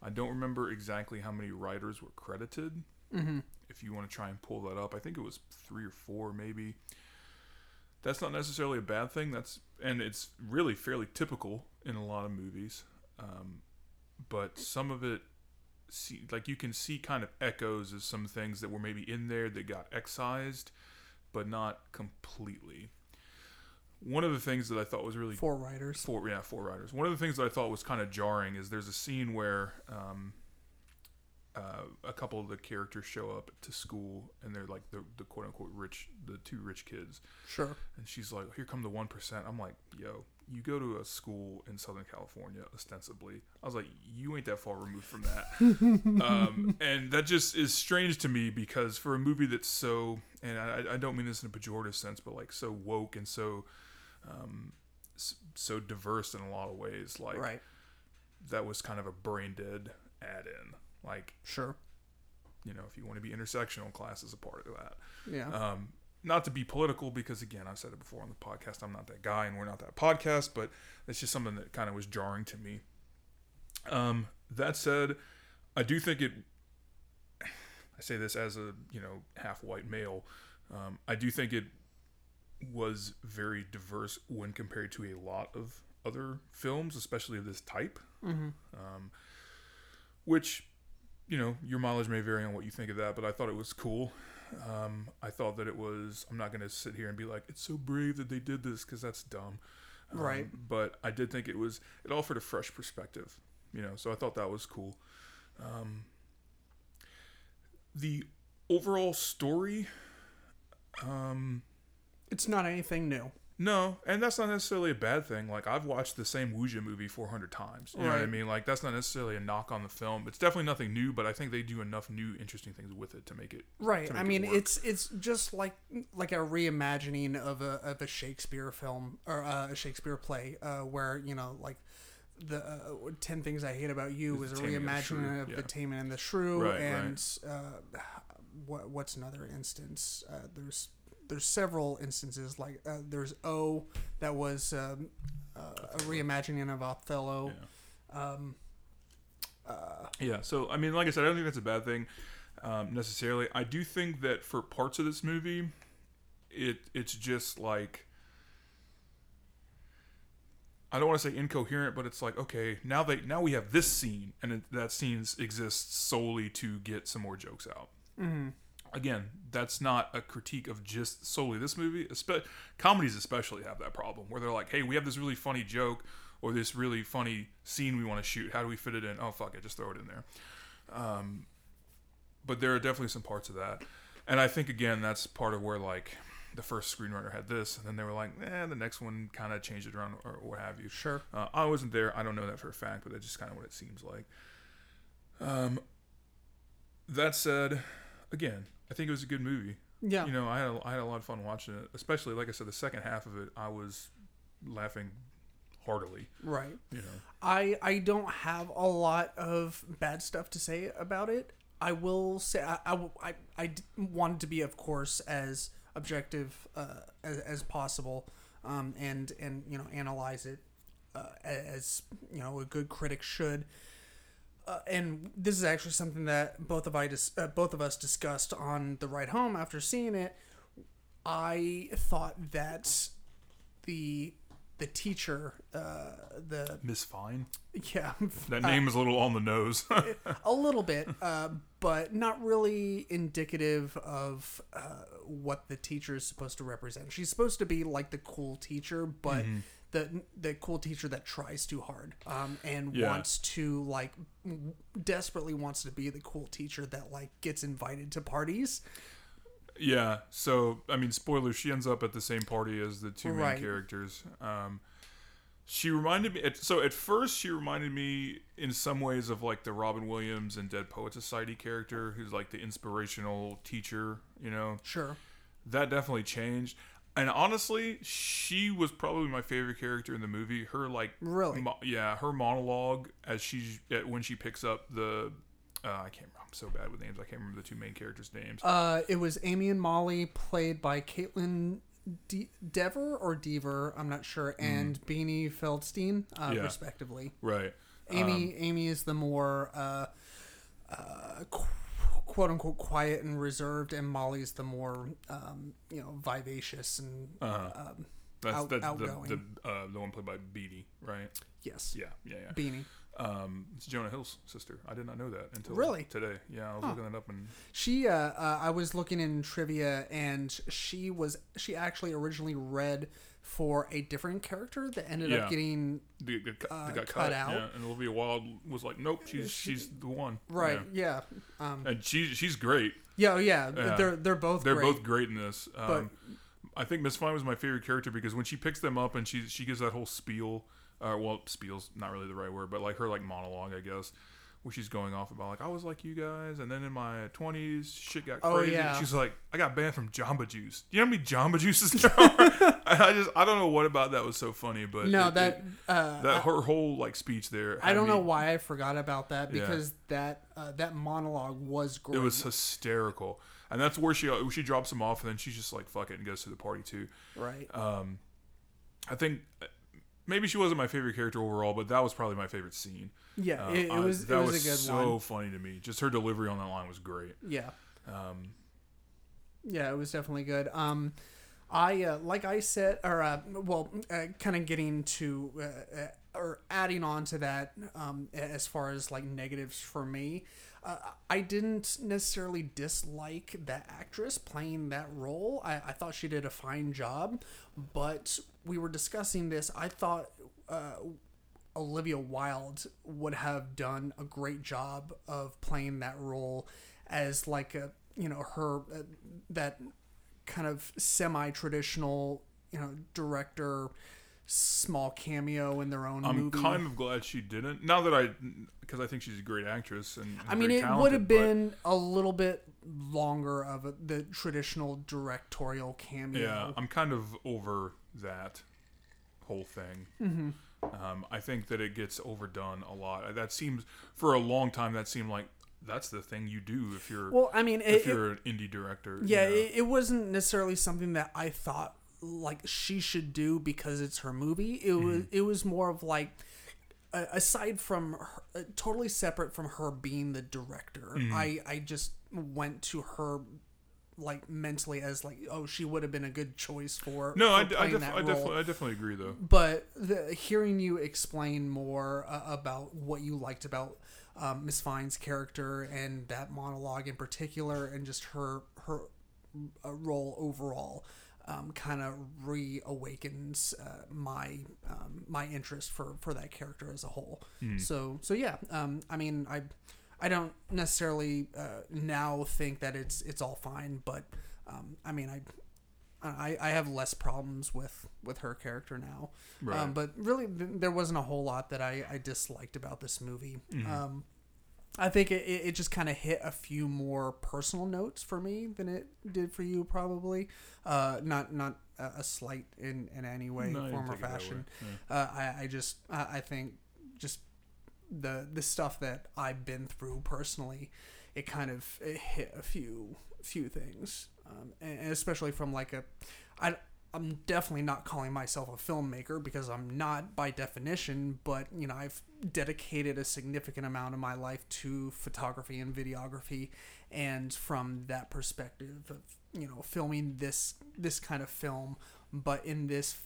Speaker 2: I don't remember exactly how many writers were credited.
Speaker 1: Mm-hmm.
Speaker 2: If you want to try and pull that up, I think it was three or four, maybe. That's not necessarily a bad thing. That's and it's really fairly typical in a lot of movies. Um, but some of it see like you can see kind of echoes of some things that were maybe in there that got excised but not completely one of the things that i thought was really
Speaker 1: Four writers.
Speaker 2: four yeah four writers one of the things that i thought was kind of jarring is there's a scene where um, uh, a couple of the characters show up to school and they're like the, the quote unquote rich the two rich kids
Speaker 1: Sure.
Speaker 2: and she's like, "Here come the one percent." I'm like, "Yo, you go to a school in Southern California, ostensibly." I was like, "You ain't that far removed from that," um, and that just is strange to me because for a movie that's so, and I, I don't mean this in a pejorative sense, but like so woke and so, um, so diverse in a lot of ways, like
Speaker 1: right.
Speaker 2: that was kind of a brain dead add-in. Like,
Speaker 1: Sure.
Speaker 2: you know, if you want to be intersectional, class is a part of that.
Speaker 1: Yeah.
Speaker 2: Um, not to be political, because again, I've said it before on the podcast. I'm not that guy, and we're not that podcast. But it's just something that kind of was jarring to me. Um, that said, I do think it. I say this as a you know half white male. Um, I do think it was very diverse when compared to a lot of other films, especially of this type.
Speaker 1: mm-hmm.
Speaker 2: Um, which, you know, your mileage may vary on what you think of that, but I thought it was cool. Um, I thought that it was. I'm not going to sit here and be like, it's so brave that they did this because that's dumb. Um,
Speaker 1: Right.
Speaker 2: But I did think it was. It offered a fresh perspective, you know. So I thought that was cool. Um, the overall story, um,
Speaker 1: It's not anything new.
Speaker 2: no, and that's not necessarily a bad thing. Like I've watched the same Wuxia movie 400 times. You know what I mean? Like that's not necessarily a knock on the film. It's definitely nothing new, but I think they do enough new, interesting things with it to make it.
Speaker 1: Right.
Speaker 2: to
Speaker 1: I
Speaker 2: make it
Speaker 1: mean, it's it's just like like a reimagining of a of a Shakespeare film or uh, a Shakespeare play, uh, where you know like the uh, Ten Things I Hate About You was a
Speaker 2: Taming of the
Speaker 1: reimagining of
Speaker 2: yeah.
Speaker 1: the Taming and the Shrew,
Speaker 2: Right, right.
Speaker 1: and uh, what what's another instance? Uh, there's there's several instances like uh, there's O that was um, uh, a reimagining of Othello.
Speaker 2: Yeah.
Speaker 1: Um,
Speaker 2: Yeah, so I mean, like I said, I don't think that's a bad thing um, necessarily. I do think that for parts of this movie, it it's just like I don't want to say incoherent, but it's like okay, now they now we have this scene, and it, that scene exists solely to get some more jokes out.
Speaker 1: mhm.
Speaker 2: Again, that's not a critique of just solely this movie. Espe- comedies especially have that problem where they're like, hey, we have this really funny joke or this really funny scene we want to shoot. How do we fit it in? Oh fuck it, just throw it in there. Um, but there are definitely some parts of that, and I think again that's part of where like the first screenwriter had this, and then they were like, eh, the next one kind of changed it around or what have you.
Speaker 1: Sure.
Speaker 2: Uh, I wasn't there. I don't know that for a fact, but that's just kind of what it seems like. Um, that said, again, I think it was a good movie.
Speaker 1: Yeah.
Speaker 2: You know, I had a, I had a lot of fun watching it, especially like I said, the second half of it, I was laughing heartily.
Speaker 1: Right.
Speaker 2: You know,
Speaker 1: I I don't have a lot of bad stuff to say about it. I will say I I I wanted to be, of course, as objective uh, as, as possible, um, and and you know analyze it uh, as you know a good critic should. Uh, and this is actually something that both of I dis- uh, both of us discussed on the ride home after seeing it. I thought that the the teacher, uh, the
Speaker 2: Miss Fine.
Speaker 1: yeah,
Speaker 2: That name is a little on the nose.
Speaker 1: a little bit, uh, but not really indicative of uh, what the teacher is supposed to represent. She's supposed to be like the cool teacher, but
Speaker 2: Mm-hmm.
Speaker 1: The the cool teacher that tries too hard um, and
Speaker 2: Yeah.
Speaker 1: wants to like desperately wants to be the cool teacher that like gets invited to parties.
Speaker 2: Yeah. So I mean, spoiler: she ends up at the same party as the two main characters. Um, she reminded me. At, so at first, she reminded me in some ways of like the Robin Williams and Dead Poet Society character, who's like the inspirational teacher. You know,
Speaker 1: Sure.
Speaker 2: that definitely changed. And honestly, she was probably my favorite character in the movie. Her like,
Speaker 1: Really?
Speaker 2: mo- yeah, her monologue as she when she picks up the. Uh, I can't. I'm so bad with names. I can't remember the two main characters' names.
Speaker 1: Uh, it was Amy and Molly, played by Kaitlyn De- Dever or Dever, I'm not sure, and Beanie Feldstein, uh,
Speaker 2: Mm. Yeah.
Speaker 1: respectively.
Speaker 2: right.
Speaker 1: Amy Amy is the more uh, uh, quote unquote quiet and reserved, and Molly's the more um, you know vivacious and
Speaker 2: Uh-huh.
Speaker 1: um,
Speaker 2: That's
Speaker 1: out-
Speaker 2: that's the
Speaker 1: outgoing.
Speaker 2: the uh, the one played by Beanie, right?
Speaker 1: yes,
Speaker 2: Yeah, yeah, yeah.
Speaker 1: Beanie.
Speaker 2: Um, it's Jonah Hill's sister. I did not know that until
Speaker 1: Really?
Speaker 2: today. Yeah, I was
Speaker 1: Huh.
Speaker 2: looking that up and
Speaker 1: She uh, uh, I was looking in trivia, and she was she actually originally read for a different character that ended
Speaker 2: Yeah.
Speaker 1: up getting
Speaker 2: they, they, cut- they
Speaker 1: Uh,
Speaker 2: got
Speaker 1: cut
Speaker 2: cut,
Speaker 1: out.
Speaker 2: Yeah, and Olivia Wilde was like, "Nope, she's she's the one."
Speaker 1: right.
Speaker 2: Yeah.
Speaker 1: Yeah, um,
Speaker 2: And she she's great.
Speaker 1: yeah, oh, yeah.
Speaker 2: Yeah.
Speaker 1: They're they're both
Speaker 2: They're
Speaker 1: great.
Speaker 2: both great in this. Um, I think Miss Fine was my favorite character because when she picks them up and she she gives that whole spiel, uh, well, spiel's not really the right word, but like her like monologue, I guess, where she's going off about like I was like you guys, and then in my twenties shit got
Speaker 1: Oh,
Speaker 2: crazy.
Speaker 1: yeah.
Speaker 2: She's like, I got banned from Jamba Juice. Do you know how many Jamba Juices there are? I just I don't know what about that was so funny, but
Speaker 1: no,
Speaker 2: it-
Speaker 1: that
Speaker 2: it-
Speaker 1: uh,
Speaker 2: that her whole like speech there.
Speaker 1: I don't
Speaker 2: me-
Speaker 1: know why I forgot about that
Speaker 2: Yeah.
Speaker 1: because that uh, that monologue was great.
Speaker 2: It was hysterical, and that's where she she drops him off, and then she's just like fuck it and goes to the party too.
Speaker 1: right.
Speaker 2: Um, I think uh, maybe she wasn't my favorite character overall, but that was probably my favorite scene.
Speaker 1: Yeah,
Speaker 2: Uh,
Speaker 1: it, it was
Speaker 2: that
Speaker 1: it was, a good
Speaker 2: so
Speaker 1: one.
Speaker 2: funny to me. Just her delivery on that line was great.
Speaker 1: Yeah,
Speaker 2: Um,
Speaker 1: yeah, it was definitely good. Um, I uh, like I said, or uh, well, uh, kind of getting to uh, uh, or adding on to that um, as far as like negatives for me. Uh, I didn't necessarily dislike that actress playing that role. I, I thought she did a fine job, but we were discussing this. I thought uh, Olivia Wilde would have done a great job of playing that role as like a you know her uh, that kind of semi-traditional you know director small cameo in their own
Speaker 2: I'm
Speaker 1: movie.
Speaker 2: kind of glad she didn't. Now that I, because I think she's a great actress and
Speaker 1: I mean, it would have been a little bit longer of a, the traditional directorial cameo.
Speaker 2: Yeah, I'm kind of over that whole thing.
Speaker 1: Mm-hmm.
Speaker 2: Um, I think that it gets overdone a lot. That seems for a long time. That seemed like that's the thing you do if you're
Speaker 1: Well, I mean, it,
Speaker 2: if
Speaker 1: it-
Speaker 2: you're an indie director. you
Speaker 1: yeah,
Speaker 2: know?
Speaker 1: it, it wasn't necessarily something that I thought like she should do because it's her movie. It was it was more of like aside from her, uh, totally separate from her being the director. I I just went to her like mentally as like oh she would have been a good choice for
Speaker 2: No,
Speaker 1: for
Speaker 2: I, I,
Speaker 1: playing
Speaker 2: def-
Speaker 1: that
Speaker 2: I, definitely, I definitely agree though.
Speaker 1: But the, hearing you explain more uh, about what you liked about um, Miss Fine's character and that monologue in particular, and just her her uh, role overall, um, kind of reawakens uh, my um, my interest for for that character as a whole. So so yeah, um, I mean I. I don't necessarily uh, now think that it's it's all fine, but um, I mean I I, I have less problems with with her character now.
Speaker 2: Right.
Speaker 1: Um, but really, th- there wasn't a whole lot that I, I disliked about this movie.
Speaker 2: Mm-hmm.
Speaker 1: Um, I think it, it just kind of hit a few more personal notes for me than it did for you, probably. Uh, not not a, a slight in, in any way,
Speaker 2: No,
Speaker 1: form, or
Speaker 2: take it that
Speaker 1: fashion.
Speaker 2: way.
Speaker 1: Uh, I, I just I, I think just the the stuff that I've been through personally, it kind of it hit a few few things, um, and, especially from like a, I I'm definitely not calling myself a filmmaker because I'm not by definition, but you know I've dedicated a significant amount of my life to photography and videography, and from that perspective of you know filming this this kind of film, but in this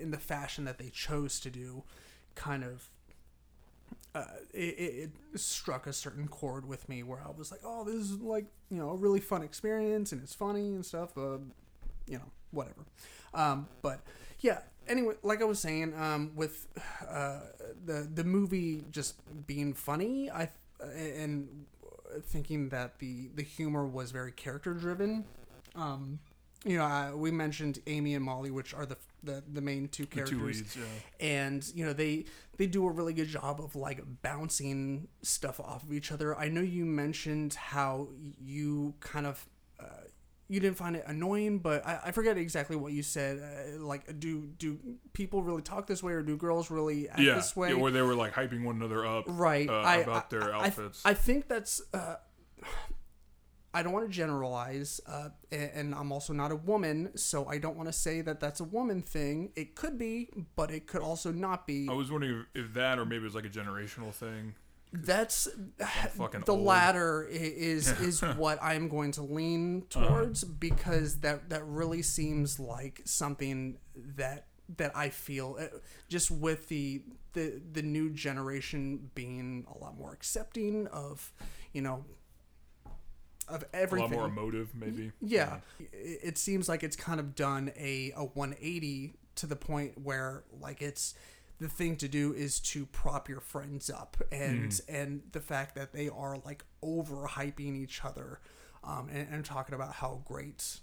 Speaker 1: in the fashion that they chose to do, kind of uh, it, it struck a certain chord with me where I was like, oh, this is like you know a really fun experience and it's funny and stuff. Uh, you know, whatever. Um, but yeah. Anyway, like I was saying, um, with uh, the the movie just being funny, I and thinking that the the humor was very character driven. Um, you know, I, we mentioned Amy and Molly, which are the the, the main two characters
Speaker 2: two leads, yeah.
Speaker 1: and you know they they do a really good job of like bouncing stuff off of each other i know you mentioned how you kind of uh, you didn't find it annoying but i, I forget exactly what you said uh, like do do people really talk this way or do girls really act
Speaker 2: Yeah,
Speaker 1: this way
Speaker 2: yeah, where they were like hyping one another up,
Speaker 1: right
Speaker 2: uh,
Speaker 1: I,
Speaker 2: about
Speaker 1: I-
Speaker 2: their
Speaker 1: I-
Speaker 2: outfits.
Speaker 1: I, think that's uh, I don't want to generalize, uh, and I'm also not a woman, so I don't want to say that that's a woman thing. It could be, but it could also not be.
Speaker 2: I was wondering if, if that or maybe it was like a generational thing.
Speaker 1: That's the
Speaker 2: old.
Speaker 1: latter is is what I'm going to lean
Speaker 2: Uh-huh.
Speaker 1: towards because that that really seems like something that that I feel uh, just with the the the new generation being a lot more accepting of you know of everything.
Speaker 2: A lot more emotive, maybe.
Speaker 1: yeah, it it seems like it's kind of done a, a 180 to the point where like it's the thing to do is to prop your friends up and and the fact that they are like overhyping each other um, and, and talking about how great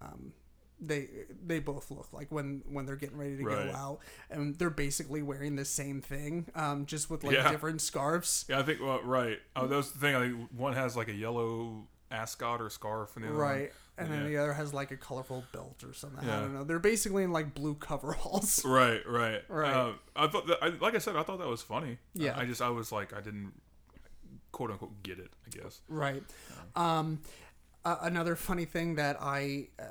Speaker 1: um, they they both look like when when they're getting ready to
Speaker 2: Right.
Speaker 1: go out and they're basically wearing the same thing um, just with like
Speaker 2: Yeah.
Speaker 1: different scarves
Speaker 2: Yeah, I think well, right. Oh, that was the thing. I think one has like a yellow ascot or scarf, and the other one-
Speaker 1: Right. And then
Speaker 2: Yeah.
Speaker 1: the other has like a colorful belt or something. I
Speaker 2: Yeah.
Speaker 1: don't know. They're basically in like blue coveralls.
Speaker 2: Right, right,
Speaker 1: Right.
Speaker 2: Uh, I thought that, I, like I said, I thought that was funny.
Speaker 1: Yeah.
Speaker 2: I, I just, I was like, I didn't, quote unquote, get it. I guess.
Speaker 1: right. Um, uh, another funny thing that I, uh,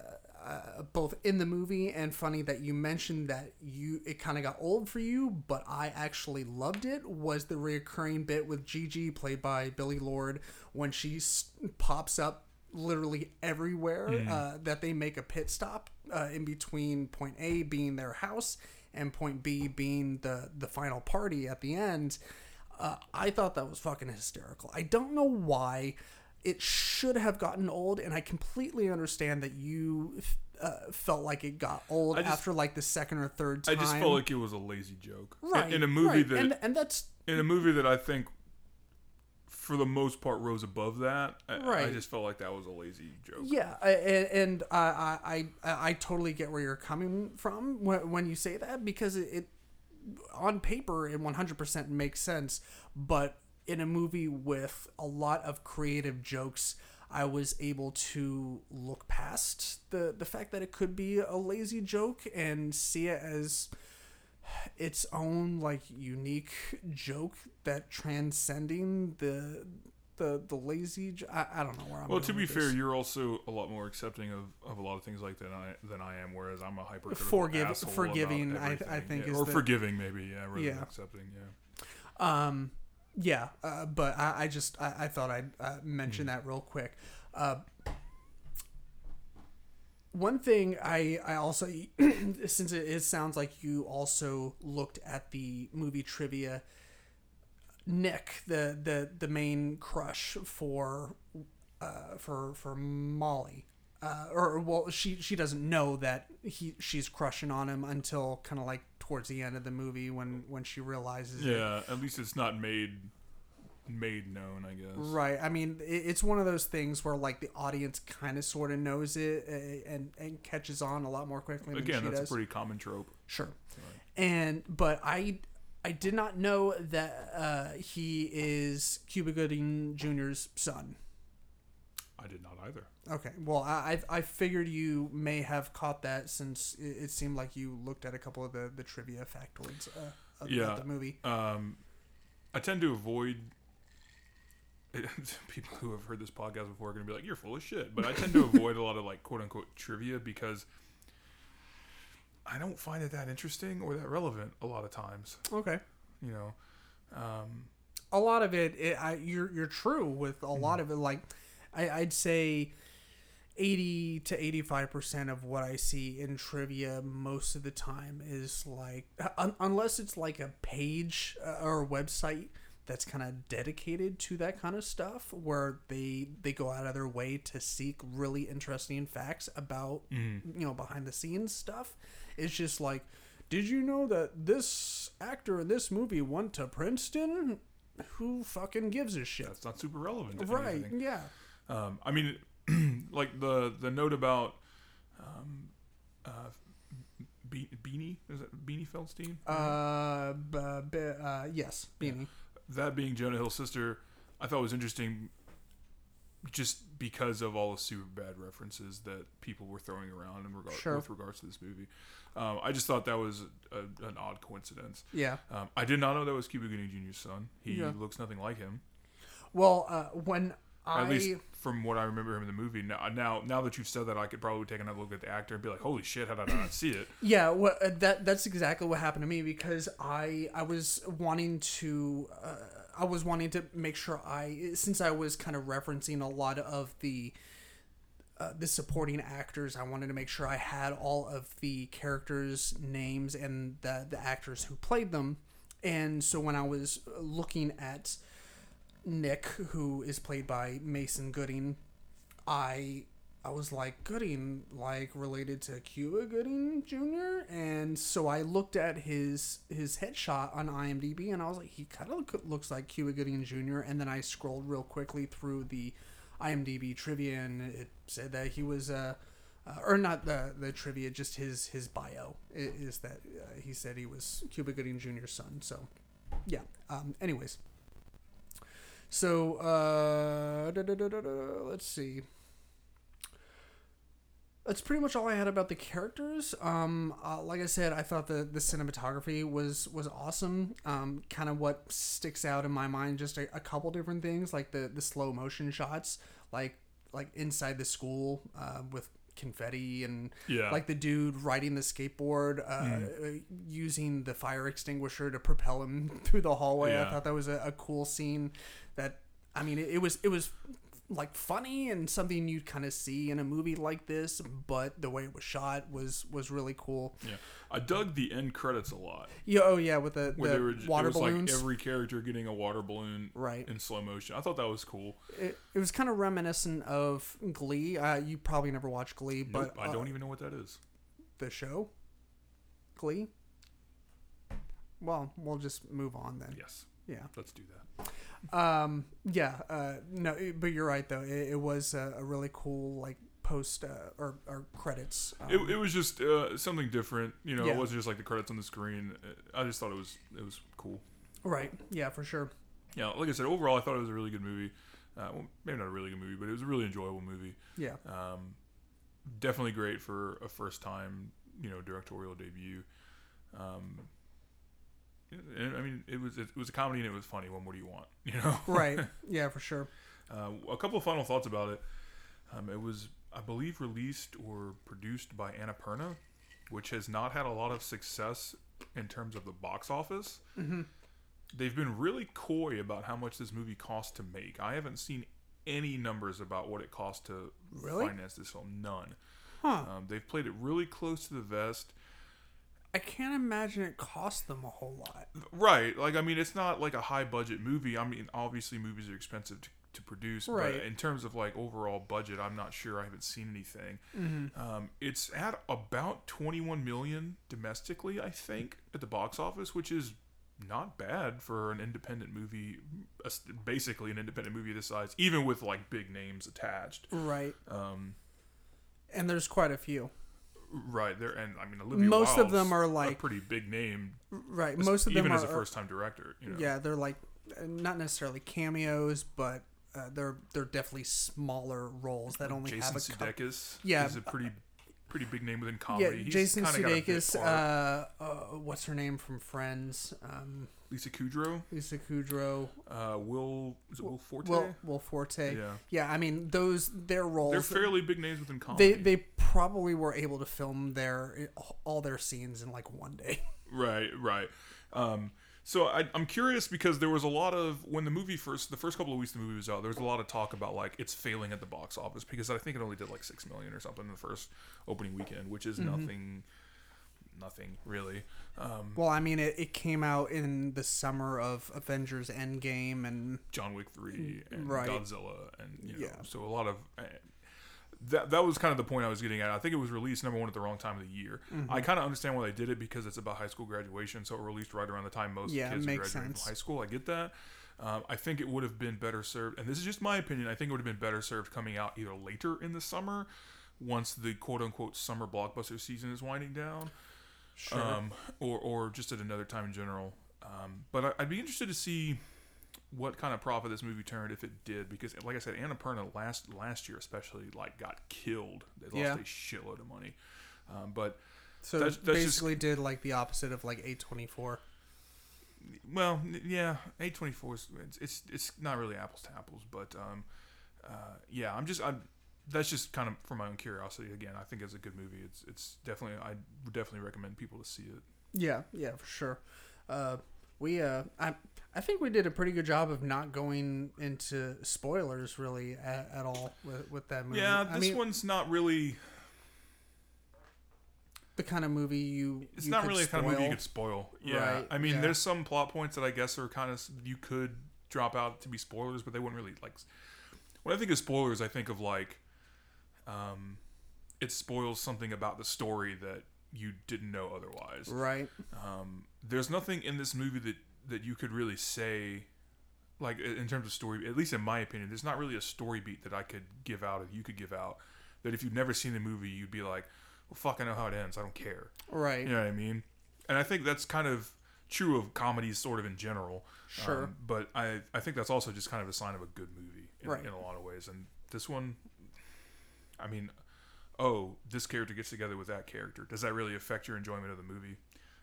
Speaker 1: uh, both in the movie and funny that you mentioned that you it kind of got old for you, but I actually loved it was the reoccurring bit with Gigi played by Billie Lourd when she s- pops up literally everywhere uh, that they make a pit stop uh, in between point A being their house and point B being the the final party at the end. Uh, I thought that was fucking hysterical. I don't know why it should have gotten old, and I completely understand that you uh, felt like it got old
Speaker 2: just-
Speaker 1: after like the second or third time.
Speaker 2: I just felt like it was a lazy joke. In-
Speaker 1: right
Speaker 2: in, a movie
Speaker 1: right.
Speaker 2: that,
Speaker 1: and and that's
Speaker 2: in a movie that I think, for the most part, rose above that. I, I just felt like that was a lazy joke.
Speaker 1: Yeah, and, and I, I I I totally get where you're coming from when, when you say that because it, it on paper it 100% makes sense, but in a movie with a lot of creative jokes, I was able to look past the the fact that it could be a lazy joke and see it as its own like unique joke that transcending the the the lazy. I don't know where I'm.
Speaker 2: Well, to be fair,
Speaker 1: this.
Speaker 2: you're also a lot more accepting of, of a lot of things like that I, than I am. Whereas I'm a hypercritical
Speaker 1: Forgive- forgiving, I- I think,
Speaker 2: yeah.
Speaker 1: is
Speaker 2: or
Speaker 1: the-
Speaker 2: forgiving maybe, yeah, rather than
Speaker 1: Yeah.
Speaker 2: accepting, yeah.
Speaker 1: Um, yeah, uh, but I, I just I, I thought I'd uh, mention that real quick. Uh, one thing I I also since it, it sounds like you also looked at the movie trivia. Nick, the the the main crush for uh, for for Molly. Uh, or well, she she doesn't know that he she's crushing on him until kind of like towards the end of the movie when when she realizes it.
Speaker 2: Yeah, at least it's not made made known, I guess.
Speaker 1: Right. I mean, it, it's one of those things where like the audience kind of sort of knows it and and catches on a lot more quickly than
Speaker 2: Again,
Speaker 1: she
Speaker 2: that's
Speaker 1: does.
Speaker 2: a pretty common trope.
Speaker 1: sure. And but I I did not know that uh, he is Cuba Gooding Jr.'s son.
Speaker 2: I did not either.
Speaker 1: Okay. Well, I I I figured you may have caught that since it, seemed like you looked at a couple of the the trivia factoids uh, of,
Speaker 2: Yeah.
Speaker 1: the movie.
Speaker 2: Um, I tend to avoid. people who have heard this podcast before are going to be like, "You're full of shit," but I tend to avoid a lot of like quote unquote trivia because I don't find it that interesting or that relevant a lot of times.
Speaker 1: Okay.
Speaker 2: You know, um,
Speaker 1: a lot of it, it I, you're you're true with a lot of it. Like, I, I'd say eighty to eighty five percent of what I see in trivia most of the time is like, un- unless it's like a page uh, or a website that's kind of dedicated to that kind of stuff, where they they go out of their way to seek really interesting facts about you know behind the scenes stuff. It's just like. Did you know that this actor in this movie went to Princeton? Who fucking gives a shit?
Speaker 2: that's not super relevant. To
Speaker 1: Right. Yeah.
Speaker 2: Um, I mean, like the the note about um, uh, Be- Beanie is it Beanie Feldstein?
Speaker 1: Uh, b- b- uh, yes, Beanie.
Speaker 2: that being Jonah Hill's sister, I thought was interesting just because of all the super bad references that people were throwing around in regard
Speaker 1: Sure.
Speaker 2: with regards to this movie. Um, I just thought that was a, an odd coincidence.
Speaker 1: Yeah.
Speaker 2: Um, I did not know that was Cuba Gooding Jr.'s son. He
Speaker 1: Yeah.
Speaker 2: looks nothing like him.
Speaker 1: Well, uh, when I
Speaker 2: At least from what I remember him in the movie. Now, now, now that you've said that, I could probably take another look at the actor and be like, "Holy shit! How did I not see it?"
Speaker 1: Yeah, well, uh, that that's exactly what happened to me because I I was wanting to uh, I was wanting to make sure I since I was kind of referencing a lot of the uh, the supporting actors, I wanted to make sure I had all of the characters' names and the the actors who played them. And so when I was looking at Nick, who is played by Mason Gooding, I I was like Gooding, like related to Cuba Gooding Jr. And so I looked at his his headshot on IMDb, and I was like, he kind of look, looks like Cuba Gooding Jr. And then I scrolled real quickly through the IMDb trivia, and it said that he was uh, uh or not the the trivia, just his his bio is that uh, he said he was Cuba Gooding Jr.'s son. So yeah. Um. Anyways. So uh, da, da, da, let's see that's pretty much all I had about the characters. Um, uh, like I said, I thought the, the cinematography was was awesome. Um, kind of what sticks out in my mind, just a, a couple different things, like the the slow motion shots, like like inside the school uh, with confetti and
Speaker 2: Yeah.
Speaker 1: like the dude riding the skateboard, uh, uh, using the fire extinguisher to propel him through the hallway. I thought that was a, a cool scene. That I mean, it, it was it was like funny and something you'd kind of see in a movie like this, but the way it was shot was was really cool.
Speaker 2: Yeah, I dug the end credits a lot.
Speaker 1: Yeah, oh yeah, with the,
Speaker 2: Where
Speaker 1: the
Speaker 2: were,
Speaker 1: water balloons.
Speaker 2: like every character getting a water balloon
Speaker 1: Right.
Speaker 2: in slow motion. I thought that was cool.
Speaker 1: it, it was kind of reminiscent of Glee. Uh, you probably never watched Glee,
Speaker 2: Nope,
Speaker 1: but
Speaker 2: I
Speaker 1: uh,
Speaker 2: don't even know what that is.
Speaker 1: the show, Glee. Well, we'll just move on then.
Speaker 2: Yes,
Speaker 1: Yeah.
Speaker 2: let's do that.
Speaker 1: Um. Yeah. Uh. No. But you're right though. It, it was a, a really cool like post uh, or or credits. Um,
Speaker 2: It, it was just uh, something different. You know,
Speaker 1: Yeah.
Speaker 2: it wasn't just like the credits on the screen. I just thought it was it was cool.
Speaker 1: right. Yeah. For sure.
Speaker 2: Yeah, like I said, overall, I thought it was a really good movie. Uh, well, maybe not a really good movie, but it was a really enjoyable movie.
Speaker 1: Yeah.
Speaker 2: Um, definitely great for a first time, you know, directorial debut. Um, I mean, it was it was a comedy and it was funny. When what do you want? You know,
Speaker 1: Right. yeah. For sure.
Speaker 2: Uh, a couple of final thoughts about it. Um, it was, I believe, released or produced by Annapurna, which has not had a lot of success in terms of the box office.
Speaker 1: Mm-hmm.
Speaker 2: They've been really coy about how much this movie cost to make. I haven't seen any numbers about what it cost to
Speaker 1: Really?
Speaker 2: finance this film. None.
Speaker 1: Huh.
Speaker 2: Um, they've played it really close to the vest.
Speaker 1: I can't imagine it cost them a whole lot.
Speaker 2: Right. Like, I mean, it's not like a high budget movie. I mean, obviously, movies are expensive to, to produce.
Speaker 1: Right.
Speaker 2: But in terms of like overall budget, I'm not sure. I haven't seen anything.
Speaker 1: Mm-hmm.
Speaker 2: Um, it's at about 21 million domestically, I think, at the box office, which is not bad for an independent movie. Basically, an independent movie this size, even with like big names attached.
Speaker 1: Right.
Speaker 2: Um,
Speaker 1: And there's quite a few.
Speaker 2: Right there, and I mean, Olivia
Speaker 1: Most of them are
Speaker 2: a
Speaker 1: like-
Speaker 2: pretty big name,
Speaker 1: Right. Most of them
Speaker 2: even
Speaker 1: are
Speaker 2: as a first time director. You know?
Speaker 1: Yeah, they're like uh, not necessarily cameos, but uh, they're they're definitely smaller roles that only
Speaker 2: Jason
Speaker 1: have a.
Speaker 2: Sudeikis
Speaker 1: Yeah.
Speaker 2: is a pretty pretty big name within
Speaker 1: Yeah,
Speaker 2: comedy. He's
Speaker 1: Jason
Speaker 2: kinda got a
Speaker 1: Sudeikis. Uh, uh, what's her name from Friends? Um,
Speaker 2: Lisa Kudrow,
Speaker 1: Lisa Kudrow.
Speaker 2: uh, Will is it Will Forte?
Speaker 1: Will Will Forte.
Speaker 2: yeah,
Speaker 1: Yeah, I mean those their roles.
Speaker 2: they're fairly big names within comedy.
Speaker 1: They they probably were able to film their all their scenes in like one day.
Speaker 2: Right, right. Um, so I, I'm curious because there was a lot of when the movie first, the first couple of weeks the movie was out, there was a lot of talk about like it's failing at the box office because I think it only did like six million or something in the first opening weekend, which is nothing, nothing really. Um,
Speaker 1: Well, I mean it, it came out in the summer of Avengers Endgame and
Speaker 2: John Wick three and
Speaker 1: Right.
Speaker 2: Godzilla and you know,
Speaker 1: Yeah.
Speaker 2: so a lot of. Uh, that, that was kind of the point I was getting at. I think it was released number one at the wrong time of the year.
Speaker 1: Mm-hmm.
Speaker 2: I kind of understand why they did it because it's about high school graduation, so it released right around the time most
Speaker 1: Yeah,
Speaker 2: kids are graduating
Speaker 1: sense.
Speaker 2: from high school. I get that. Um, I think it would have been better served, and this is just my opinion. I think it would have been better served coming out either later in the summer, once the quote unquote summer blockbuster season is winding down,
Speaker 1: sure.
Speaker 2: um, or or just at another time in general. Um, but I, I'd be interested to see what kind of profit this movie turned if it did, because like I said, Annapurna last last year especially like got killed. They lost
Speaker 1: Yeah.
Speaker 2: a shitload of money. Um, but
Speaker 1: so
Speaker 2: that's- that's just-
Speaker 1: basically did like the opposite of like A twenty four.
Speaker 2: well, yeah, A twenty four is it's, it's it's not really apples to apples, but um, uh, yeah, I'm just I'm that's just kind of for my own curiosity. Again, I think it's a good movie. It's it's definitely I would definitely recommend people to see it.
Speaker 1: Yeah, yeah, for sure. Uh, we uh, I I think we did a pretty good job of not going into spoilers really at, at all with, with that movie.
Speaker 2: Yeah,
Speaker 1: I
Speaker 2: this
Speaker 1: mean,
Speaker 2: one's not really.
Speaker 1: the kind of movie you
Speaker 2: It's
Speaker 1: you
Speaker 2: not really the kind of movie you could spoil. Yeah,
Speaker 1: Right,
Speaker 2: I mean,
Speaker 1: yeah.
Speaker 2: there's some plot points that I guess are kind of you could drop out to be spoilers, but they wouldn't really like. When I think of spoilers, I think of like, um, it spoils something about the story that you didn't know otherwise.
Speaker 1: right.
Speaker 2: Um, there's nothing in this movie that that you could really say, like in terms of story. At least in my opinion, there's not really a story beat that I could give out, or you could give out. That if you've never seen the movie, you'd be like, "Well, fuck, I know how it ends. I don't care."
Speaker 1: Right.
Speaker 2: You know what I mean? And I think that's kind of true of comedies, sort of in general.
Speaker 1: Sure.
Speaker 2: Um, but I, I think that's also just kind of a sign of a good movie in,
Speaker 1: Right.
Speaker 2: in a lot of ways. And this one, I mean, oh, this character gets together with that character. Does that really affect your enjoyment of the movie?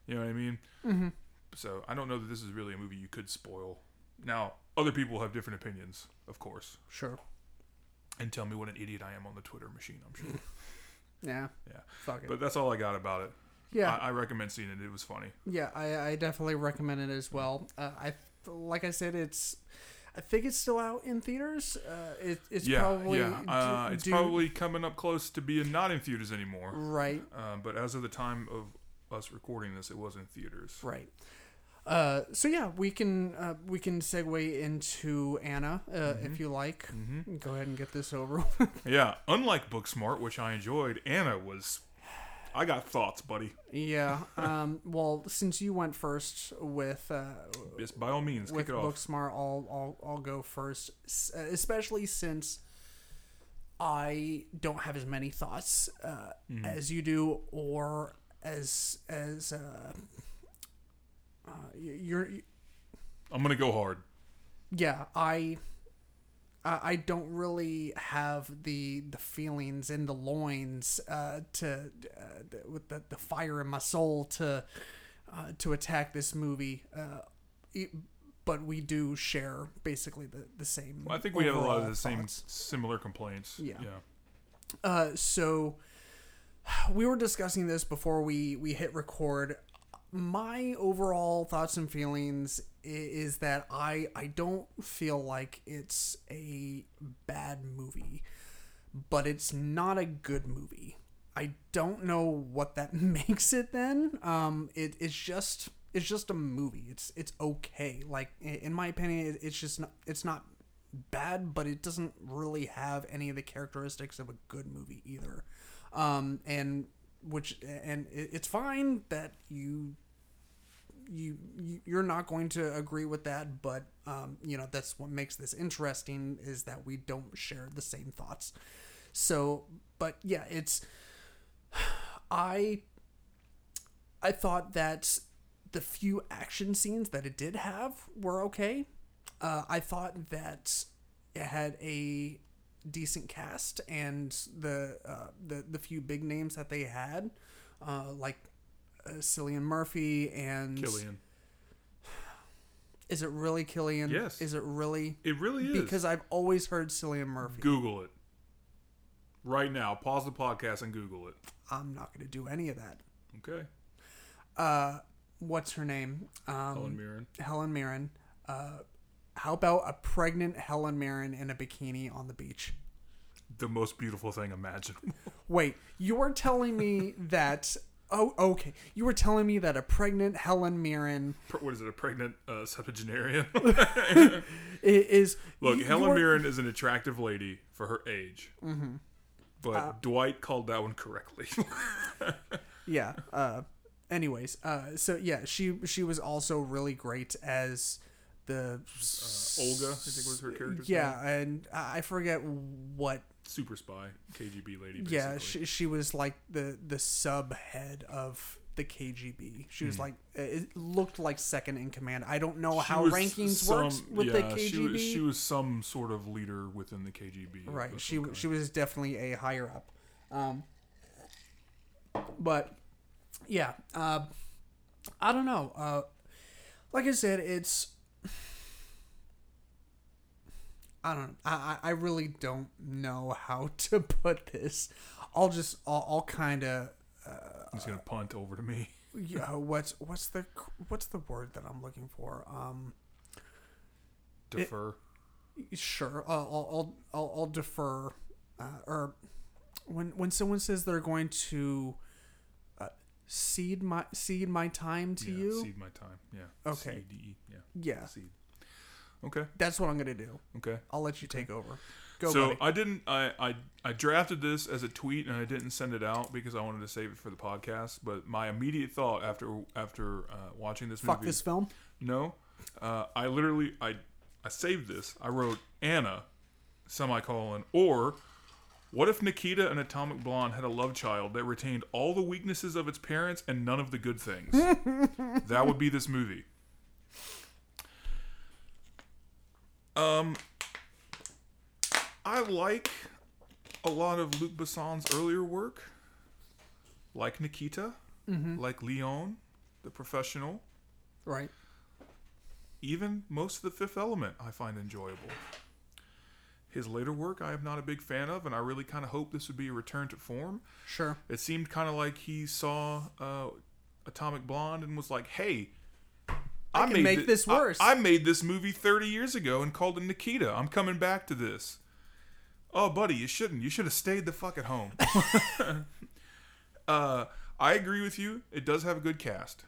Speaker 2: You know what I mean?
Speaker 1: Mm-hmm.
Speaker 2: So I don't know that this is really a movie you could spoil. Now, other people have different opinions, of course,
Speaker 1: Sure.
Speaker 2: and tell me what an idiot I am on the Twitter machine. I'm sure.
Speaker 1: Yeah.
Speaker 2: Yeah.
Speaker 1: Fuck it.
Speaker 2: But that's all I got about it.
Speaker 1: yeah.
Speaker 2: I, I recommend seeing it. It was funny.
Speaker 1: Yeah, I, I definitely recommend it as well. Uh, I like I said, it's I think it's still out in theaters. Uh, it, it's
Speaker 2: yeah,
Speaker 1: probably
Speaker 2: yeah. Uh,
Speaker 1: d-
Speaker 2: it's
Speaker 1: due-
Speaker 2: probably coming up close to being not in theaters anymore.
Speaker 1: right,
Speaker 2: Um, but as of the time of us recording this, it was in theaters.
Speaker 1: right. Uh, so yeah, we can uh, we can segue into Anna uh,
Speaker 2: Mm-hmm.
Speaker 1: if you like.
Speaker 2: hmm
Speaker 1: Go ahead and get this over.
Speaker 2: Yeah. Unlike Booksmart, which I enjoyed, Anna was. I got thoughts, buddy.
Speaker 1: yeah. Um, well, since you went first with uh,
Speaker 2: Yes, by all means,
Speaker 1: with
Speaker 2: kick it off.
Speaker 1: Booksmart, I'll, I'll I'll go first, s- especially since I don't have as many thoughts uh,
Speaker 2: Mhm.
Speaker 1: as you do, or as as uh, uh, you're.
Speaker 2: I'm gonna go hard.
Speaker 1: Yeah, I. I I don't really have the the feelings in the loins uh, to uh, with the, the fire in my soul to uh, to attack this movie. Uh, e- but we do share basically the the same.
Speaker 2: Well, I think we have a lot of the same
Speaker 1: thoughts.
Speaker 2: similar complaints.
Speaker 1: Yeah.
Speaker 2: Yeah.
Speaker 1: Uh, so we were discussing this before we we hit record. My overall thoughts and feelings is that I I don't feel like it's a bad movie, but it's not a good movie. I don't know what that makes it then. Um, it, it's just it's just a movie. It's it's okay. Like in my opinion, it, it's just not it's not bad, but it doesn't really have any of the characteristics of a good movie either. Um, and which and it, it's fine that you you you- you're not going to agree with that, but um, you know that's what makes this interesting is that we don't share the same thoughts. So, but yeah, it's I I thought that the few action scenes that it did have were okay. Uh, I thought that it had a decent cast and the uh, the the few big names that they had, uh, like Cillian Murphy and
Speaker 2: Killian.
Speaker 1: Is it really Killian?
Speaker 2: Yes.
Speaker 1: Is it really?
Speaker 2: It really is.
Speaker 1: Because I've always heard Cillian Murphy.
Speaker 2: Google it. Right now. Pause the podcast and Google it.
Speaker 1: I'm not going to do any of that.
Speaker 2: Okay.
Speaker 1: Uh, what's her name? Um,
Speaker 2: Helen Mirren.
Speaker 1: Helen Mirren. Uh, how about a pregnant Helen Mirren in a bikini on the beach?
Speaker 2: The most beautiful thing imaginable.
Speaker 1: Wait, you are telling me that? Oh, okay. You were telling me that a pregnant Helen Mirren
Speaker 2: What is it? A pregnant uh, septuagenarian?
Speaker 1: is.
Speaker 2: Look,
Speaker 1: you-
Speaker 2: Helen
Speaker 1: you are-
Speaker 2: Mirren is an attractive lady for her age. Mm-hmm. But
Speaker 1: Uh,
Speaker 2: Dwight called that one correctly.
Speaker 1: yeah uh anyways uh so yeah she she was also really great as the
Speaker 2: Uh, Olga, I think was her character.
Speaker 1: yeah and i I forget what
Speaker 2: Super spy, KGB lady. Basically.
Speaker 1: yeah she, she was like the the sub head of the kgb she was like it looked like second in command i don't know
Speaker 2: Hmm. She
Speaker 1: how rankings
Speaker 2: some-
Speaker 1: works with the kgb
Speaker 2: She was, she was some sort of leader within the KGB.
Speaker 1: right she
Speaker 2: kind.
Speaker 1: she was definitely a higher up um but yeah uh i don't know uh like i said it's i don't i i really don't know how to put this i'll just i'll, I'll kind of
Speaker 2: He's gonna punt over to me.
Speaker 1: yeah what's what's the what's the word that i'm looking for um
Speaker 2: Defer.
Speaker 1: sure uh, I'll, I'll I'll I'll defer uh, or when when someone says they're going to uh, cede my cede my time to
Speaker 2: yeah,
Speaker 1: you
Speaker 2: Seed my time. Yeah.
Speaker 1: Okay.
Speaker 2: C-D-E, Yeah.
Speaker 1: yeah
Speaker 2: Seed. Okay.
Speaker 1: that's what I'm gonna do
Speaker 2: Okay.
Speaker 1: I'll let you take over go
Speaker 2: so
Speaker 1: buddy
Speaker 2: I didn't. I, I I drafted this as a tweet and I didn't send it out because I wanted to save it for the podcast. But my immediate thought after after uh, watching this
Speaker 1: fuck
Speaker 2: movie,
Speaker 1: this film
Speaker 2: no, uh, I literally I I saved this. I wrote Anna, semicolon or. What if Nikita and Atomic Blonde had a love child that retained all the weaknesses of its parents and none of the good things? that would be this movie. Um, I like a lot of Luc Besson's earlier work, like Nikita, like Leon, the professional,
Speaker 1: right
Speaker 2: even most of the Fifth Element. I find enjoyable. His later work, I am not a big fan of, and I really kind of hope this would be a return to form.
Speaker 1: sure
Speaker 2: It seemed kind of like he saw uh, Atomic Blonde and was like, "Hey, I,
Speaker 1: can make
Speaker 2: thi-
Speaker 1: this worse."
Speaker 2: I, made this movie 30 years ago and called it Nikita. I'm coming back to this." Oh, buddy, you shouldn't. You should have stayed the fuck at home. uh, I agree with you. It does have a good cast,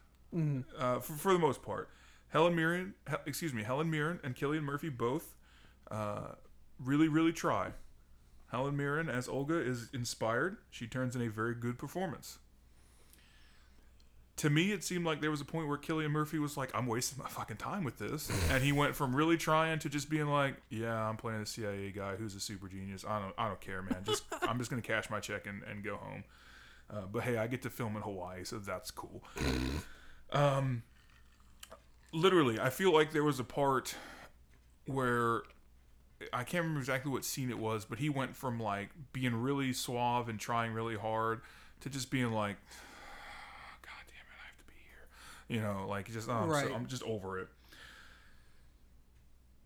Speaker 2: uh, for, for the most part. Helen Mirren, excuse me, Helen Mirren and Killian Murphy both uh, really, really try. Helen Mirren as Olga is inspired. She turns in a very good performance. To me, it seemed like there was a point where Killian Murphy was like, "I'm wasting my fucking time with this," and he went from really trying to just being like, "Yeah, I'm playing a CIA guy who's a super genius. I don't, I don't care, man. Just, I'm just gonna cash my check and, and go home." Uh, but hey, I get to film in Hawaii, so that's cool. Um, literally, I feel like there was a part where I can't remember exactly what scene it was, but he went from like being really suave and trying really hard to just being like, "God damn it, I have to be here," you know, like just oh, I'm, so- I'm just over it.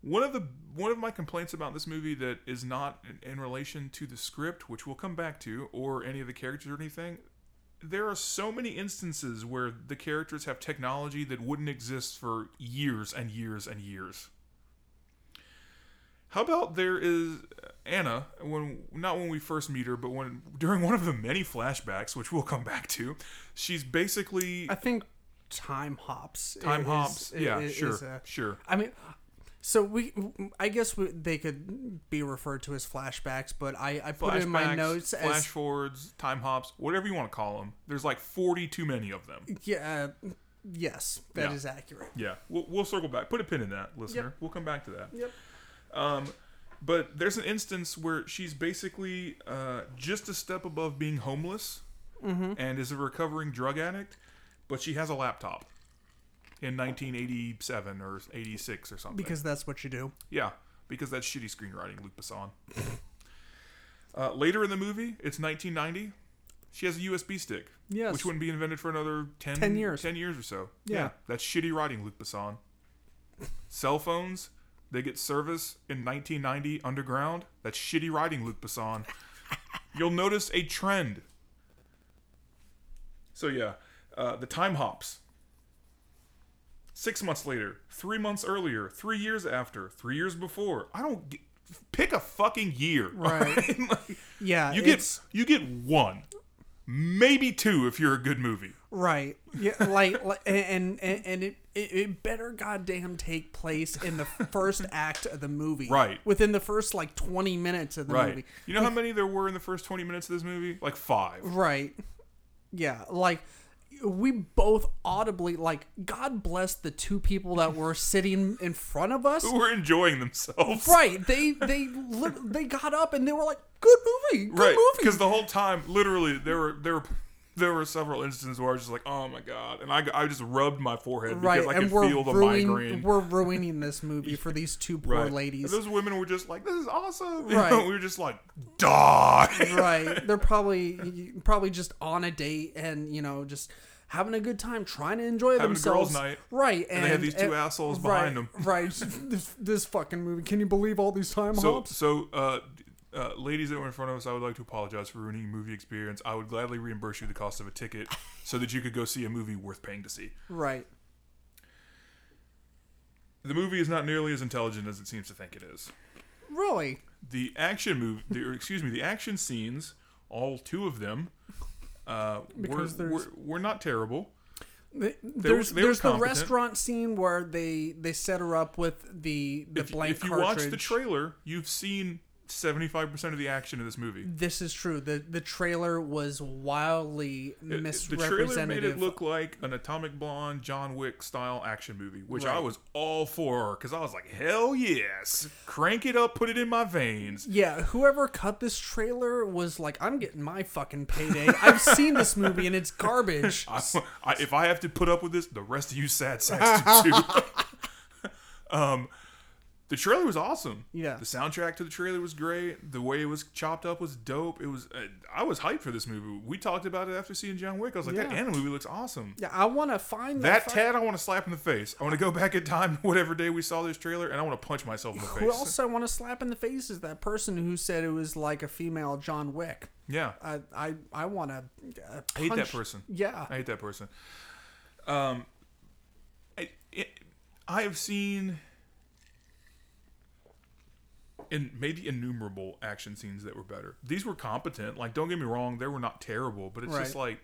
Speaker 2: One of the one of my complaints about this movie that is not in, in relation to the script, which we'll come back to, or any of the characters or anything, there are so many instances where the characters have technology that wouldn't exist for years and years and years. How about there is Anna when not when we first meet her, but when during one of the many flashbacks, which we'll come back to, she's basically
Speaker 1: I think time hops.
Speaker 2: time
Speaker 1: is-
Speaker 2: hops.
Speaker 1: is-
Speaker 2: yeah,
Speaker 1: is
Speaker 2: sure,
Speaker 1: a-
Speaker 2: sure.
Speaker 1: I mean, so we, I guess we, they could be referred to as flashbacks, but I, I put in my notes
Speaker 2: flash
Speaker 1: as
Speaker 2: forwards, time hops, whatever you want to call them. There's like 40 too many of them.
Speaker 1: yeah, uh, yes, that
Speaker 2: Yeah.
Speaker 1: is accurate.
Speaker 2: Yeah, we'll, we'll circle back. Put a pin in that, listener. We'll come back to that.
Speaker 1: Yep.
Speaker 2: Um, but there's an instance where she's basically uh, just a step above being homeless
Speaker 1: Mm-hmm.
Speaker 2: and is a recovering drug addict, but she has a laptop in 1987 or 86 or something.
Speaker 1: Because that's what you do.
Speaker 2: yeah, because that's shitty screenwriting, Luc Besson. uh, later in the movie, it's 1990. She has a USB stick,
Speaker 1: Yes.
Speaker 2: which wouldn't be invented for another 10,
Speaker 1: 10 years.
Speaker 2: 10 years or so.
Speaker 1: Yeah.
Speaker 2: that's shitty writing, Luc Besson. Cell phones, they get service in 1990 underground. That's shitty writing, Luc Besson. You'll notice a trend. So yeah, uh, the time hops. Six months later, three months earlier, three years after, three years before. I don't get, pick a fucking year.
Speaker 1: Right.
Speaker 2: Like,
Speaker 1: Yeah,
Speaker 2: you get you get one, maybe two if you're a good movie.
Speaker 1: right. Yeah, like, like and and, and it, it better goddamn take place in the first act of the movie.
Speaker 2: Right.
Speaker 1: Within the first like twenty minutes of the
Speaker 2: Right.
Speaker 1: movie.
Speaker 2: You know how many there were in the first 20 minutes of this movie? Like five.
Speaker 1: Right. Yeah, like we both audibly like God bless the two people that were sitting in front of us.
Speaker 2: Who were enjoying themselves.
Speaker 1: Right. They they they got up and they were like, "Good movie. Good
Speaker 2: Right.
Speaker 1: movie."
Speaker 2: Because the whole time, literally, there were there were there were several instances where I was just like, oh my god, and I, I just rubbed my forehead
Speaker 1: Right,
Speaker 2: because I
Speaker 1: and
Speaker 2: could feel the
Speaker 1: ruining,
Speaker 2: migraine.
Speaker 1: we're ruining this movie for these two poor
Speaker 2: Right.
Speaker 1: ladies.
Speaker 2: And those women were just like, this is awesome. You
Speaker 1: Right.
Speaker 2: know, we were just like, die.
Speaker 1: right. They're probably probably just on a date and you know just having a good time, trying to enjoy
Speaker 2: Having
Speaker 1: themselves.
Speaker 2: girls' night.
Speaker 1: Right. And,
Speaker 2: And they have these two
Speaker 1: and-
Speaker 2: assholes
Speaker 1: right,
Speaker 2: behind them.
Speaker 1: Right. This, this fucking movie. Can you believe all these time
Speaker 2: So,
Speaker 1: hops?
Speaker 2: so uh, uh, ladies that were in front of us, I would like to apologize for ruining your movie experience. I would gladly reimburse you the cost of a ticket so that you could go see a movie worth paying to see.
Speaker 1: Right.
Speaker 2: The movie is not nearly as intelligent as it seems to think it is.
Speaker 1: Really.
Speaker 2: The action move, the, or excuse me, the action scenes, all two of them, uh, were, were, were not terrible.
Speaker 1: Th- There's
Speaker 2: were
Speaker 1: there's the restaurant scene where they they set her up with the the
Speaker 2: If,
Speaker 1: blank
Speaker 2: if you
Speaker 1: cartridge.
Speaker 2: watch the trailer, you've seen seventy-five percent of the action in this movie.
Speaker 1: this is true. the The trailer was wildly
Speaker 2: It- the trailer made it look like an Atomic Blonde, John Wick style action movie, which I was all for because I was like, hell yes, crank it up, put it in my veins.
Speaker 1: yeah, whoever cut this trailer was like, I'm getting my fucking payday. I've seen this movie and it's garbage.
Speaker 2: I, I, if I have to put up with this, the rest of you sad sacks do too. um, the trailer was awesome.
Speaker 1: Yeah.
Speaker 2: the soundtrack to the trailer was great. The way it was chopped up was dope. It was. Uh, I was hyped for this movie. We talked about it after seeing John Wick. I was like, that
Speaker 1: Yeah.
Speaker 2: Movie looks awesome.
Speaker 1: Yeah, I want to find
Speaker 2: That Tad, I want to slap in the face. I want to go back in time, whatever day we saw this trailer, and I want to punch myself in the
Speaker 1: Who
Speaker 2: face.
Speaker 1: else I want to slap in the face is that person who said it was like a female John Wick.
Speaker 2: Yeah,
Speaker 1: I I, I want to. Uh,
Speaker 2: I hate that person.
Speaker 1: Yeah,
Speaker 2: I hate that person. Um, I, it, I have seen in maybe innumerable action scenes that were better. These were competent. Like, don't get me wrong, they were not terrible, but it's just like,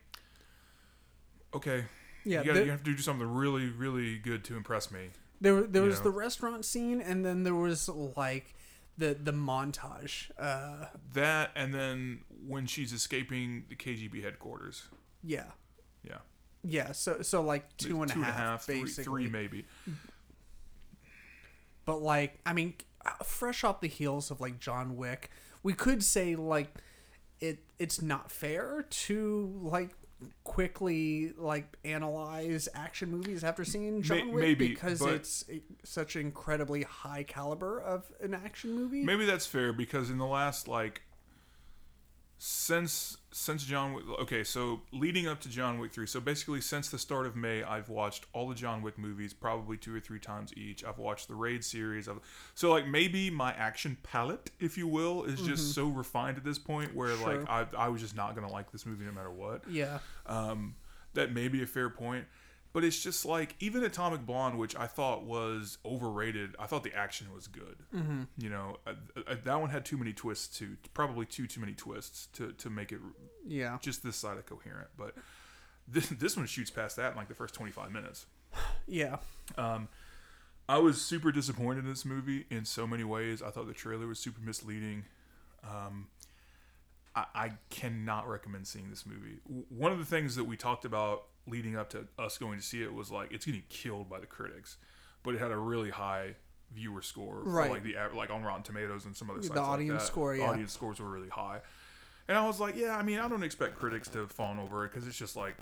Speaker 2: okay,
Speaker 1: yeah.
Speaker 2: you, gotta, you have to do something really, really good to impress me.
Speaker 1: There, there was
Speaker 2: know.
Speaker 1: the restaurant scene, and then there was like the the montage. Uh,
Speaker 2: That, and then when she's escaping the KGB headquarters.
Speaker 1: yeah,
Speaker 2: Yeah.
Speaker 1: yeah. So, so like two and a half,
Speaker 2: Two and a half, three-
Speaker 1: basically.
Speaker 2: three maybe.
Speaker 1: But like, I mean, fresh off the heels of like John Wick, we could say like it it's not fair to like quickly like analyze action movies after seeing John Wick
Speaker 2: maybe,
Speaker 1: because it's such incredibly high caliber of an action movie.
Speaker 2: Maybe that's fair because in the last like since since John Wick. Okay, so leading up to John Wick three. So basically, since the start of May, I've watched all the John Wick movies, probably two or three times each. I've watched the Raid series. I've, so like maybe my action palette, if you will, is just so refined at this point where
Speaker 1: Sure.
Speaker 2: like I I was just not gonna like this movie no matter what.
Speaker 1: Yeah.
Speaker 2: Um, that may be a fair point. But it's just like even Atomic Blonde, which I thought was overrated. I thought the action was good. Mm-hmm. You know, uh, uh, that one had too many twists to Probably too too many twists to to make it
Speaker 1: Yeah.
Speaker 2: just this side of coherent. But this this one shoots past that in like the first twenty five minutes.
Speaker 1: Yeah.
Speaker 2: Um, I was super disappointed in this movie in so many ways. I thought the trailer was super misleading. Um, I, I cannot recommend seeing this movie. One of the things that we talked about leading up to us going to see it was like it's getting killed by the critics, but it had a really high viewer score,
Speaker 1: Right.
Speaker 2: Like the like on Rotten Tomatoes and some other
Speaker 1: The
Speaker 2: sites. like
Speaker 1: audience
Speaker 2: that.
Speaker 1: score,
Speaker 2: The
Speaker 1: yeah.
Speaker 2: audience scores were really high, and I was like, yeah, I mean, I don't expect critics to fawn over it because it's just like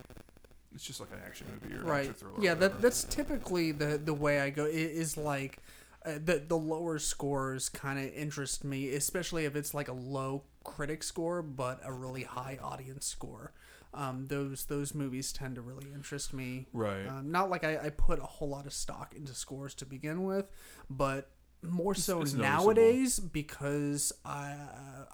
Speaker 2: it's just like an action movie or
Speaker 1: right
Speaker 2: or
Speaker 1: yeah
Speaker 2: whatever.
Speaker 1: that that's typically the the way i go it is like uh, the the lower scores kind of interest me especially if it's like a low critic score but a really high audience score um, those those movies tend to really interest me
Speaker 2: Right.
Speaker 1: um, not like I, I put a whole lot of stock into scores to begin with but more so
Speaker 2: it's noticeable.
Speaker 1: nowadays because I,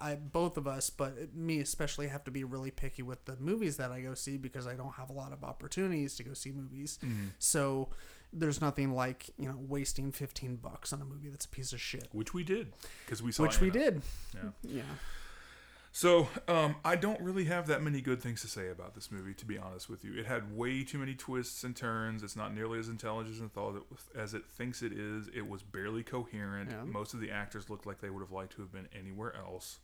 Speaker 1: I both of us, but me especially, have to be really picky with the movies that I go see because I don't have a lot of opportunities to go see movies.
Speaker 2: Mm-hmm.
Speaker 1: So there's nothing like you know wasting fifteen bucks on a movie that's a piece of shit,
Speaker 2: which we did because we saw
Speaker 1: which we did.
Speaker 2: Yeah.
Speaker 1: Yeah,
Speaker 2: So um, I don't really have that many good things to say about this movie, to be honest with you. It had way too many twists and turns. It's not nearly as intelligent as it, thought as it thinks it is. It was barely coherent.
Speaker 1: Yeah.
Speaker 2: Most of the actors looked like they would have liked to have been anywhere else.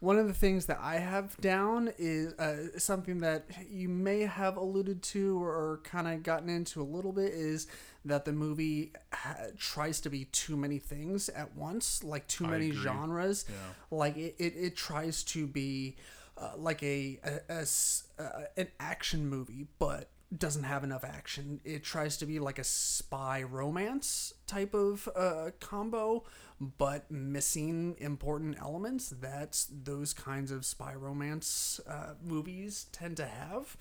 Speaker 1: One of the things that I have down is uh, something that you may have alluded to or kind of gotten into a little bit is that the movie ha- tries to be too many things at once, like too
Speaker 2: I
Speaker 1: many
Speaker 2: agree.
Speaker 1: genres.
Speaker 2: Yeah.
Speaker 1: Like it, it, it tries to be uh, like a uh, an action movie, but doesn't have enough action. It tries to be like a spy romance type of uh, combo, but missing important elements that those kinds of spy romance uh, movies tend to have.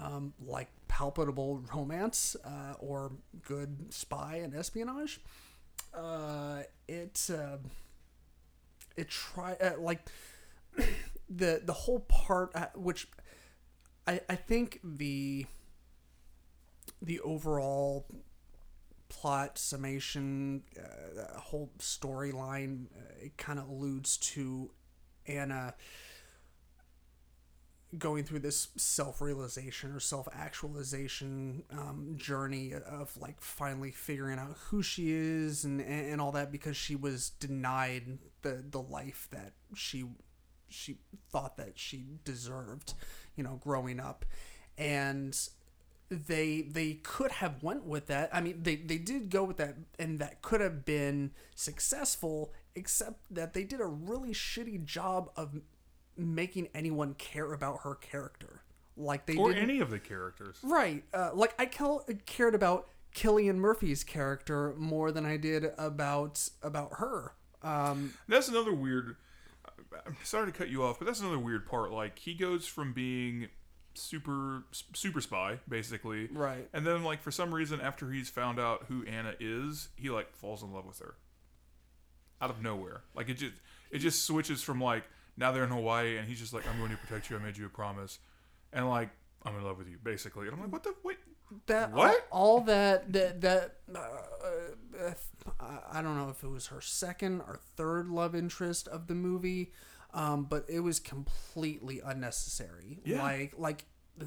Speaker 1: Um, like palpable romance uh, or good spy and espionage. Uh, it uh, it try uh, like the the whole part uh, which I I think the the overall plot summation uh, whole storyline uh, it kind of alludes to Anna going through this self-realization or self-actualization um, journey of like finally figuring out who she is and, and all that because she was denied the the life that she she thought that she deserved you know growing up. And they they could have went with that. I mean they they did go with that and that could have been successful except that they did a really shitty job of making anyone care about her character like they
Speaker 2: Or
Speaker 1: didn't
Speaker 2: any of the characters.
Speaker 1: right uh, like i cal- cared about killian murphy's character more than i did about about her um
Speaker 2: That's another weird. I'm sorry to cut you off, but that's another weird part. Like he goes from being super super spy basically,
Speaker 1: right
Speaker 2: and then like for some reason after he's found out who Anna is, he like falls in love with her out of nowhere. Like it just it just switches from like now they're in Hawaii and he's just like I'm going to protect you. I made you a promise, and like I'm in love with you basically. And I'm like what the wait.
Speaker 1: that
Speaker 2: What?
Speaker 1: all, all that that that uh, uh, I- I don't know if it was her second or third love interest of the movie, um, but it was completely unnecessary.
Speaker 2: Yeah.
Speaker 1: Like like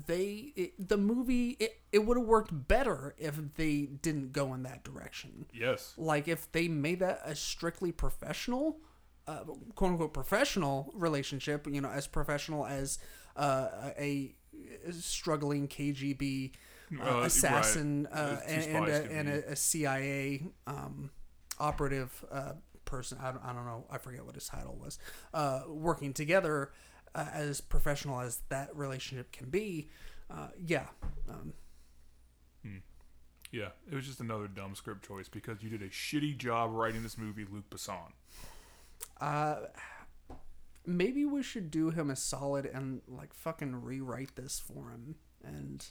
Speaker 1: they it, the movie it, it would have worked better if they didn't go in that direction.
Speaker 2: Yes.
Speaker 1: Like if they made that a strictly professional, uh, quote unquote professional relationship, you know, as professional as uh, a struggling KGB uh,
Speaker 2: Uh, right.
Speaker 1: assassin uh, and, and, a, and a, a CIA um, operative uh, person. I don't, I don't know. I forget what his title was. Uh, working together uh, as professional as that relationship can be. Uh, yeah. Um,
Speaker 2: Yeah, it was just another dumb script choice because you did a shitty job writing this movie, Luc Besson.
Speaker 1: Uh, maybe we should do him a solid and like fucking rewrite this for him. And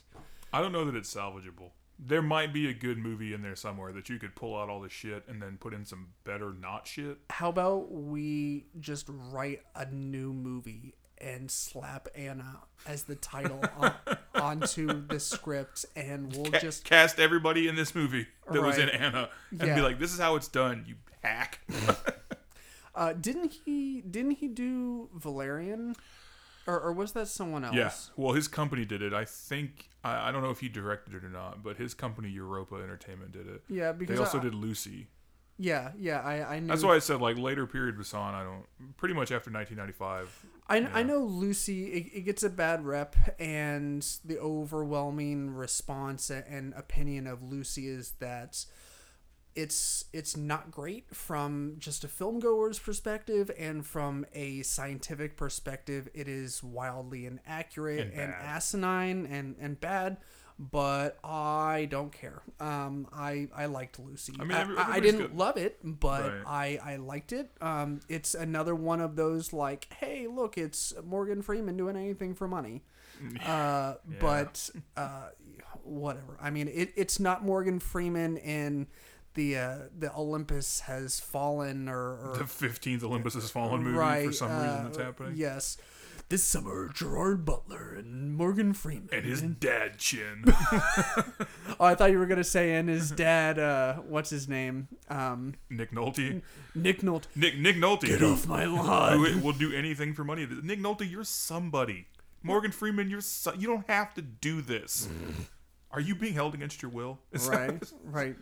Speaker 2: I don't know that it's salvageable. There might be a good movie in there somewhere that you could pull out all the shit and then put in some better not shit.
Speaker 1: how about we just write a new movie and slap Anna as the title on, onto the script, and we'll
Speaker 2: Ca-
Speaker 1: just
Speaker 2: cast everybody in this movie that was in Anna and
Speaker 1: Yeah.
Speaker 2: be like, "This is how it's done, you hack."
Speaker 1: uh, didn't he didn't he do Valerian, or, or was that someone else?
Speaker 2: yeah. Well, his company did it. I think I, I don't know if he directed it or not, but his company Europa Entertainment did it.
Speaker 1: Yeah, because
Speaker 2: They also
Speaker 1: I-
Speaker 2: did Lucy.
Speaker 1: Yeah, yeah, I I knew.
Speaker 2: That's why I said like later period Besson. I don't pretty much after 1995.
Speaker 1: I,
Speaker 2: Yeah.
Speaker 1: I know Lucy, it, it gets a bad rep, and the overwhelming response and opinion of Lucy is that it's it's not great from just a film goer's perspective and from a scientific perspective it is wildly inaccurate
Speaker 2: And
Speaker 1: and, asinine and, and bad but I don't care. Um, I I liked Lucy.
Speaker 2: I mean, every-
Speaker 1: I, I didn't
Speaker 2: good.
Speaker 1: love it, but
Speaker 2: Right.
Speaker 1: I I liked it. Um, it's another one of those like, hey, look, it's Morgan Freeman doing anything for money. Uh, but uh, whatever. I mean, it, it's not Morgan Freeman in the uh, the Olympus has fallen or, or
Speaker 2: The 15th Olympus Has Fallen movie
Speaker 1: right
Speaker 2: for some reason
Speaker 1: uh,
Speaker 2: that's happening.
Speaker 1: Yes, this summer Gerard Butler and Morgan Freeman
Speaker 2: And his dad chin.
Speaker 1: Oh, I thought you were gonna say and his dad. Uh, what's his name? Um,
Speaker 2: Nick Nolte.
Speaker 1: Nick Nolte.
Speaker 2: Nick Nick Nolte.
Speaker 1: Get off my lawn.
Speaker 2: who will do anything for money. Nick Nolte, you're somebody. Morgan Freeman, you're so, you don't have to do this. Are you being held against your will? Is that-
Speaker 1: right, right.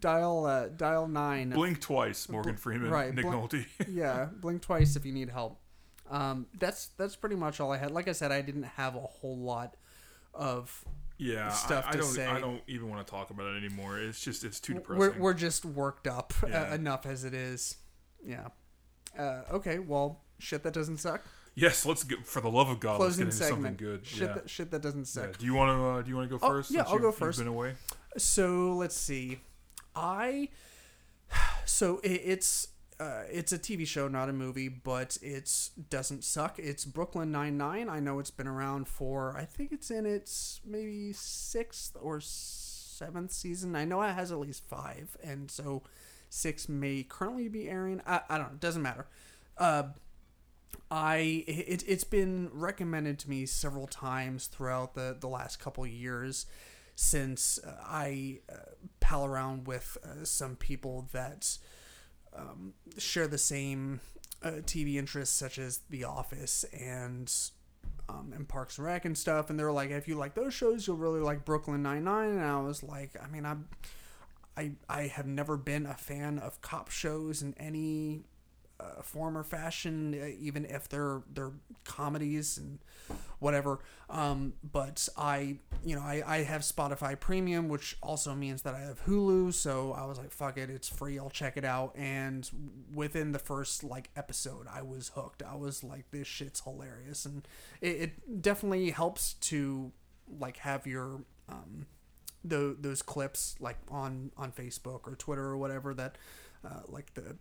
Speaker 1: Dial uh, dial nine.
Speaker 2: Blink twice, Morgan Freeman.
Speaker 1: right,
Speaker 2: Nick
Speaker 1: blink-
Speaker 2: Nolte.
Speaker 1: yeah, blink twice if you need help. Um, that's that's pretty much all I had. Like I said, I didn't have a whole lot of.
Speaker 2: yeah,
Speaker 1: Stuff
Speaker 2: I, I
Speaker 1: to
Speaker 2: don't.
Speaker 1: say.
Speaker 2: I don't even want to talk about it anymore. It's just it's too depressing.
Speaker 1: We're we're just worked up uh,
Speaker 2: Yeah.
Speaker 1: enough as it is. Yeah. Uh, okay. Well, shit that doesn't suck.
Speaker 2: Yes, let's get for the love of God.
Speaker 1: Closing
Speaker 2: let's get into
Speaker 1: segment.
Speaker 2: something good.
Speaker 1: Shit
Speaker 2: yeah.
Speaker 1: that shit that doesn't
Speaker 2: Yeah.
Speaker 1: suck.
Speaker 2: Do you want to? Uh, do you want to go
Speaker 1: Oh,
Speaker 2: first?
Speaker 1: yeah, I'll go first.
Speaker 2: Been away.
Speaker 1: So let's see. I so it, it's uh, it's a TV show, not a movie, but it's doesn't suck. It's Brooklyn Nine Nine. I know it's been around for I think it's in its maybe sixth or seventh season. I know it has at least five, and so six may currently be airing. I, I don't know. It doesn't matter. Uh, I it, it's been recommended to me several times throughout the the last couple years since uh, I uh, pal around with uh, some people that um, share the same uh, TV interests such as The Office and um, and Parks and Rec and stuff and they're like if you like those shows you'll really like Brooklyn Nine Nine and I was like I mean I'm I I have never been a fan of cop shows in any uh, form or fashion, uh, even if they're they're comedies and whatever. Um, but I, you know, I, I have Spotify Premium, which also means that I have Hulu. So I was like, fuck it, it's free. I'll check it out. And within the first like episode, I was hooked. I was like, this shit's hilarious, and it, it definitely helps to like have your um, the, those clips like on on Facebook or Twitter or whatever that uh, like the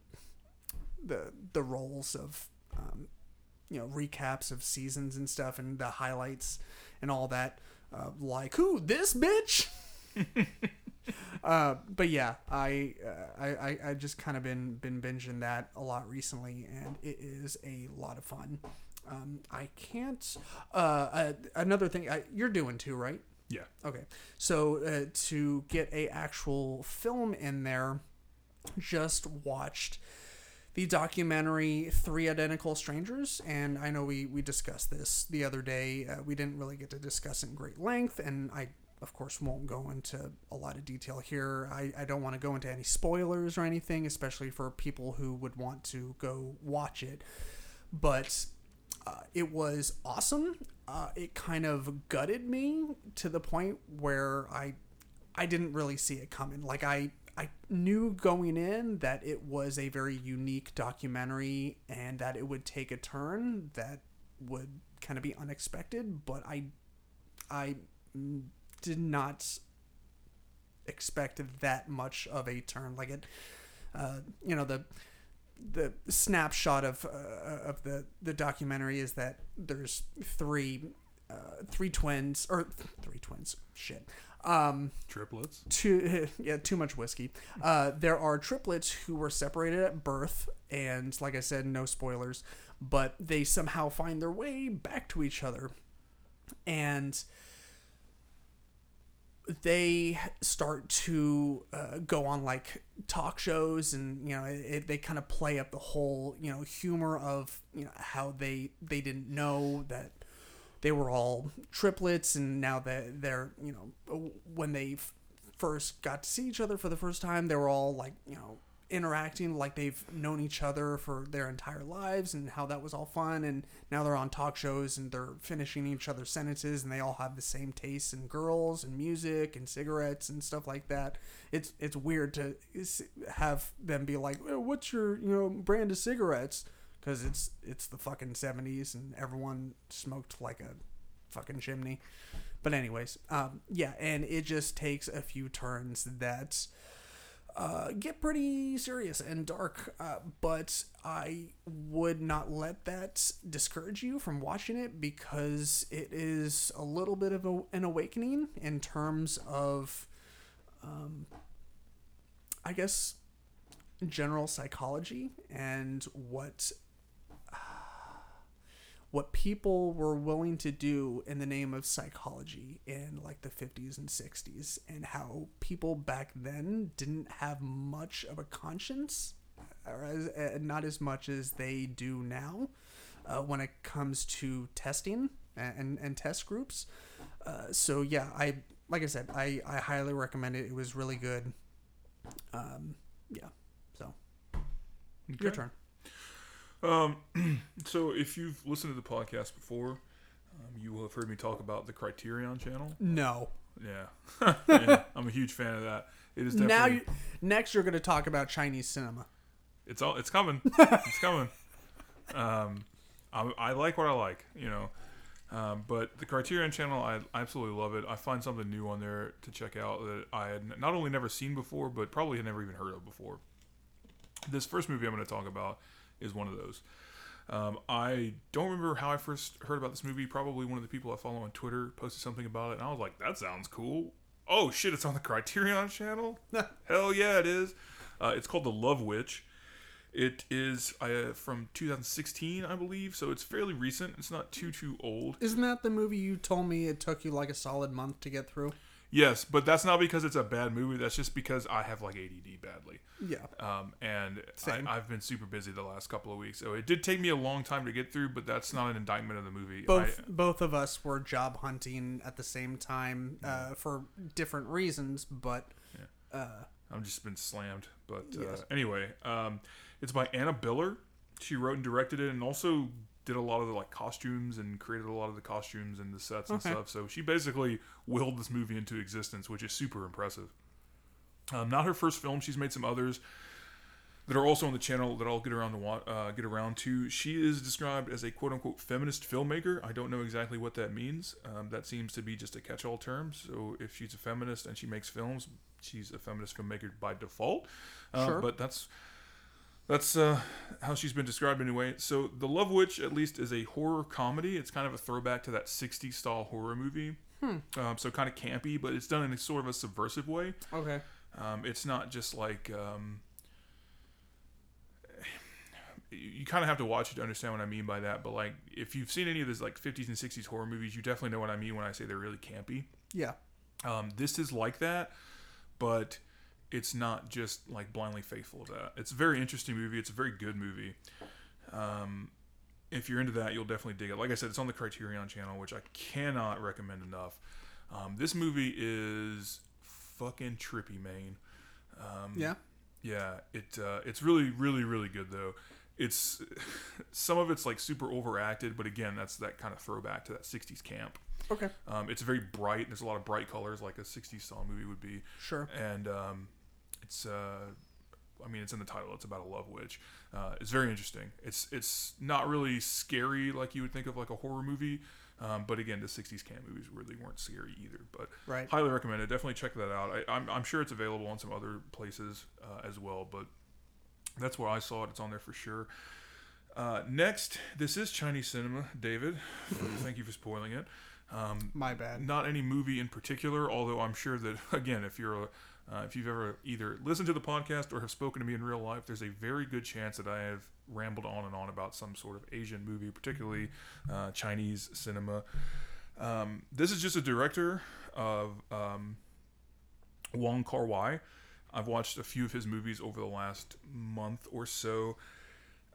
Speaker 1: the the roles of um, you know recaps of seasons and stuff and the highlights and all that uh, like who this bitch? Uh, but yeah I, uh, I I I just kind of been been binging that a lot recently and it is a lot of fun. Um, I can't uh, uh another thing I, you're doing too right?
Speaker 2: Yeah.
Speaker 1: Okay, so uh, to get a actual film in there, just watched the documentary Three Identical Strangers, and I know we we discussed this the other day. Uh, we didn't really get to discuss in great length, and I of course won't go into a lot of detail here. I, I don't want to go into any spoilers or anything, especially for people who would want to go watch it. But uh, it was awesome. Uh, it kind of gutted me to the point where I I didn't really see it coming. Like I I knew going in that it was a very unique documentary and that it would take a turn that would kind of be unexpected, but I I did not expect that much of a turn. Like it, uh, you know the the snapshot of uh, of the the documentary is that there's three uh, three twins or three twins. Shit. Um,
Speaker 2: Triplets.
Speaker 1: too yeah too much whiskey uh there are triplets who were separated at birth and like i said no spoilers but they somehow find their way back to each other and they start to uh, go on like talk shows and you know it, it, they kind of play up the whole you know humor of you know how they they didn't know that they were all triplets and now that they're you know when they f- first got to see each other for the first time they were all like you know interacting like they've known each other for their entire lives and how that was all fun. And now they're on talk shows and they're finishing each other's sentences and they all have the same tastes in girls and music and cigarettes and stuff like that. It's it's weird to have them be like "Oh, what's your you know brand of cigarettes because it's it's the fucking 70s and everyone smoked like a fucking chimney. But anyways um, yeah and it just takes a few turns that uh, get pretty serious and dark uh, but i would not let that discourage you from watching it because it is a little bit of a, an awakening in terms of um, i guess general psychology and what what people were willing to do in the name of psychology in like the 50s and 60s and how people back then didn't have much of a conscience or as, uh, not as much as they do now uh, when it comes to testing and, and, and test groups. Uh, so yeah i like i said I, I highly recommend it. It was really good. Um, yeah so your turn
Speaker 2: Um, so if you've listened to the podcast before, um, you will have heard me talk about the Criterion Channel.
Speaker 1: no
Speaker 2: Yeah, Yeah, I'm a huge fan of that. It is definitely.
Speaker 1: now you, next you're going to talk about chinese cinema
Speaker 2: It's all. It's coming. it's coming. Um, I, I like what I like. You know. Um, but the Criterion Channel, I absolutely love it. I find something new on there to check out that I had not only never seen before, but probably had never even heard of before. This first movie I'm going to talk about is one of those. Um, I don't remember how I first heard about this movie. Probably one of the people I follow on Twitter posted something about it, and I was like, "That sounds cool." Oh shit! It's on the Criterion Channel. Hell yeah, it is. Uh, it's called The Love Witch. It is uh, from 2016, I believe, so it's fairly recent. It's not too too old.
Speaker 1: Isn't that the movie you told me it took you like a solid month to get through?
Speaker 2: Yes, but that's not because it's a bad movie. That's just because I have like ADD badly.
Speaker 1: Yeah.
Speaker 2: Um, and
Speaker 1: Same.
Speaker 2: I, I've been super busy the last couple of weeks, so it did take me a long time to get through. But that's not an indictment of the movie.
Speaker 1: Both
Speaker 2: I,
Speaker 1: both of us were job hunting at the same time uh, for different reasons, but uh,
Speaker 2: I've just been slammed. But uh,
Speaker 1: Yes.
Speaker 2: anyway, um, it's by Anna Biller. She wrote and directed it, and also did a lot of the like costumes and created a lot of the costumes and the sets and
Speaker 1: Okay.
Speaker 2: stuff. So she basically willed this movie into existence, which is super impressive. Um, not her first film; she's made some others that are also on the channel that I'll get around to uh, get around to. She is described as a quote unquote feminist filmmaker. I don't know exactly what that means. Um, that seems to be just a catch all term. So if she's a feminist and she makes films, she's a feminist filmmaker by default. Uh,
Speaker 1: Sure.
Speaker 2: But that's that's uh, how she's been described anyway. So The Love Witch, at least, is a horror comedy. It's kind of a throwback to that 60s style horror movie. Um, so kind of campy, but it's done in a sort of a subversive way.
Speaker 1: okay.
Speaker 2: Um, it's not just like um, you, you kind of have to watch it to understand what I mean by that. But like, if you've seen any of those like 50s and 60s horror movies, you definitely know what I mean when I say they're really campy.
Speaker 1: Yeah.
Speaker 2: Um, this is like that, but it's not just like blindly faithful to that. It's a very interesting movie. It's a very good movie. Um, if you're into that, you'll definitely dig it. Like I said, it's on the Criterion Channel, which I cannot recommend enough. Um, this movie is fucking trippy, man. Um,
Speaker 1: Yeah.
Speaker 2: yeah, it uh, it's really really really good though. It's some of it's like super overacted, but again, that's that kind of throwback to that '60s camp.
Speaker 1: Okay.
Speaker 2: Um, it's very bright. There's a lot of bright colors, like a '60s style movie would be,
Speaker 1: Sure.
Speaker 2: and um, it's uh, I mean, it's in the title. It's about a love witch. Uh, it's very interesting. It's it's not really scary like you would think of like a horror movie. Um, but again, the '60s camp movies really weren't scary either. But
Speaker 1: Right.
Speaker 2: highly recommend it. Definitely check that out. I, I'm, I'm sure it's available on some other places uh, as well. But That's where I saw it. It's on there for sure. Uh, next, this is Chinese cinema, David. Thank you for spoiling it. Um,
Speaker 1: My bad.
Speaker 2: not any movie in particular, although I'm sure that again, if you're a, uh, if you've ever either listened to the podcast or have spoken to me in real life, there's a very good chance that I have rambled on and on about some sort of Asian movie, particularly uh, Chinese cinema. Um, this is just a director of um, Wong Kar Wai. I've watched a few of his movies over the last month or so.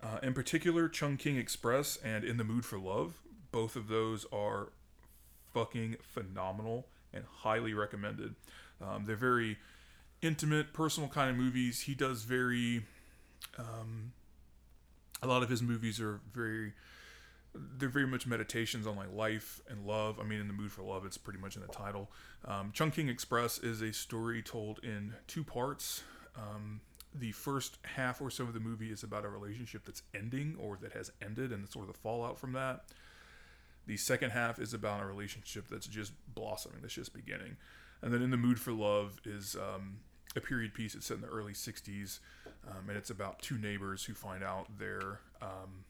Speaker 2: Uh, in particular, Chungking Express and In the Mood for Love. Both of those are fucking phenomenal and highly recommended. Um, they're very intimate, personal kind of movies. He does very. Um, a lot of his movies are very. They're very much meditations on like life and love. I mean, in the mood for love, it's pretty much in the title. Um, Chungking Express is a story told in two parts. Um, the first half or so of the movie is about a relationship that's ending or that has ended and sort of the fallout from that. The second half is about a relationship that's just blossoming, that's just beginning. And then In the Mood for Love is um, a period piece. It's set in the early 60s, um, and it's about two neighbors who find out their. Um,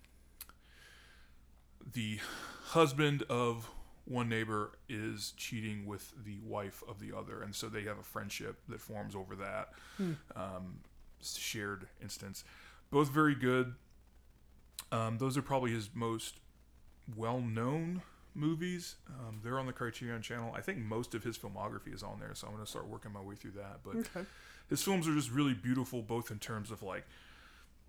Speaker 2: the husband of one neighbor is cheating with the wife of the other, and so they have a friendship that forms over that um, shared instance. Both very good. Um, those are probably his most well-known movies. Um, they're on the Criterion Channel. I think most of his filmography is on there, so I'm going to start working my way through that. But
Speaker 1: Okay.
Speaker 2: his films are just really beautiful, both in terms of like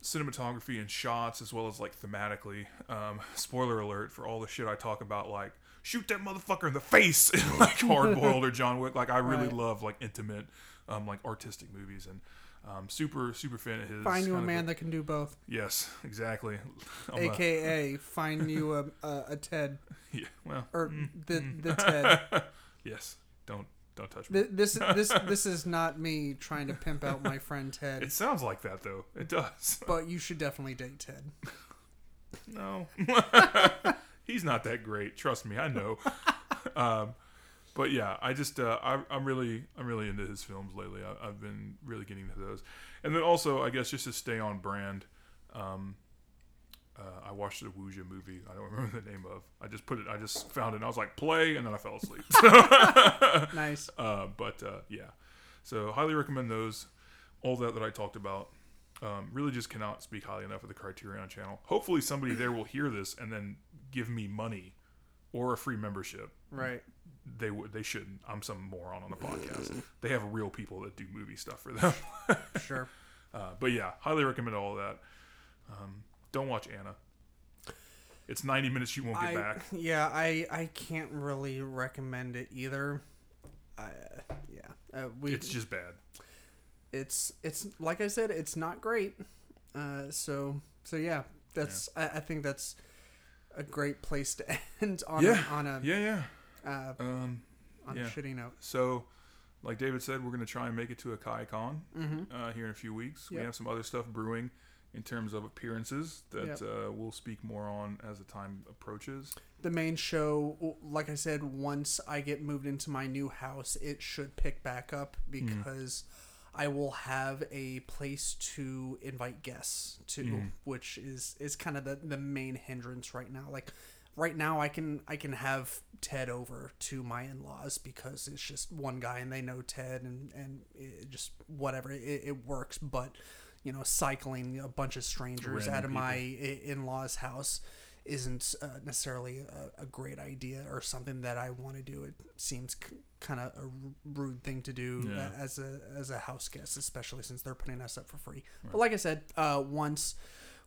Speaker 2: cinematography and shots, as well as like thematically. Um, spoiler alert for all the shit I talk about, like shoot that motherfucker in the face, like Hard Boiled or John Wick. Like I really
Speaker 1: Right.
Speaker 2: love like intimate, um, like artistic movies, and um, super super fan of his.
Speaker 1: Find you a man that can do both,
Speaker 2: yes, exactly. I'm a-
Speaker 1: aka find you a, a, a Ted
Speaker 2: yeah, well,
Speaker 1: or
Speaker 2: mm,
Speaker 1: the
Speaker 2: mm.
Speaker 1: the Ted.
Speaker 2: yes, don't don't touch me.
Speaker 1: This this this is not me trying to pimp out my friend Ted,
Speaker 2: It sounds like that though. It does.
Speaker 1: but you should definitely date Ted.
Speaker 2: No, he's not that great. Trust me, I know. um, but yeah, I just uh, I, I'm really I'm really into his films lately. I, I've been really getting into those, and then also I guess just to stay on brand. Um, uh, I watched the Wuxia movie. I don't remember the name of. I just put it. I just found it. and I was like, play, and then I fell asleep.
Speaker 1: Nice.
Speaker 2: Uh, but uh, yeah, so highly recommend those. All that that I talked about. Um, really just cannot speak highly enough of the Criterion channel. Hopefully somebody there will hear this and then give me money or a free membership.
Speaker 1: Right.
Speaker 2: They would. They shouldn't. I'm some moron on the podcast. They have real people that do movie stuff for them.
Speaker 1: Sure.
Speaker 2: Uh, but yeah, highly recommend all of that. Um, don't watch Anna. It's 90 minutes you won't get
Speaker 1: I,
Speaker 2: back.
Speaker 1: Yeah, I I can't really recommend it either. I, yeah, uh, we
Speaker 2: It's just bad.
Speaker 1: it's it's like I said, it's not great. Uh, so so yeah, that's I, I think that's a great place to end on
Speaker 2: Yeah.
Speaker 1: a, on a
Speaker 2: Yeah, yeah.
Speaker 1: Uh,
Speaker 2: Um,
Speaker 1: on
Speaker 2: yeah.
Speaker 1: a shitty note.
Speaker 2: So, like David said, we're going to try and make it to AkaiCon
Speaker 1: Mm-hmm.
Speaker 2: uh, here in a few weeks. We have some other stuff brewing in terms of appearances that
Speaker 1: Yep.
Speaker 2: uh, we'll speak more on as the time approaches.
Speaker 1: The main show, like I said, once I get moved into my new house, it should pick back up because I will have a place to invite guests to,
Speaker 2: Mhm.
Speaker 1: which is is kind of the the main hindrance right now. Like right now, I can I can have Ted over to my in laws because it's just one guy and they know Ted and and it just whatever it, it works. But you know, cycling a bunch of strangers
Speaker 2: Random
Speaker 1: out of my in laws' house isn't uh, necessarily a, a great idea or something that I want to do. It seems c- kind of a r- rude thing to do
Speaker 2: Yeah.
Speaker 1: as a as a house guest, especially since they're putting us up for free. But like I said, uh, once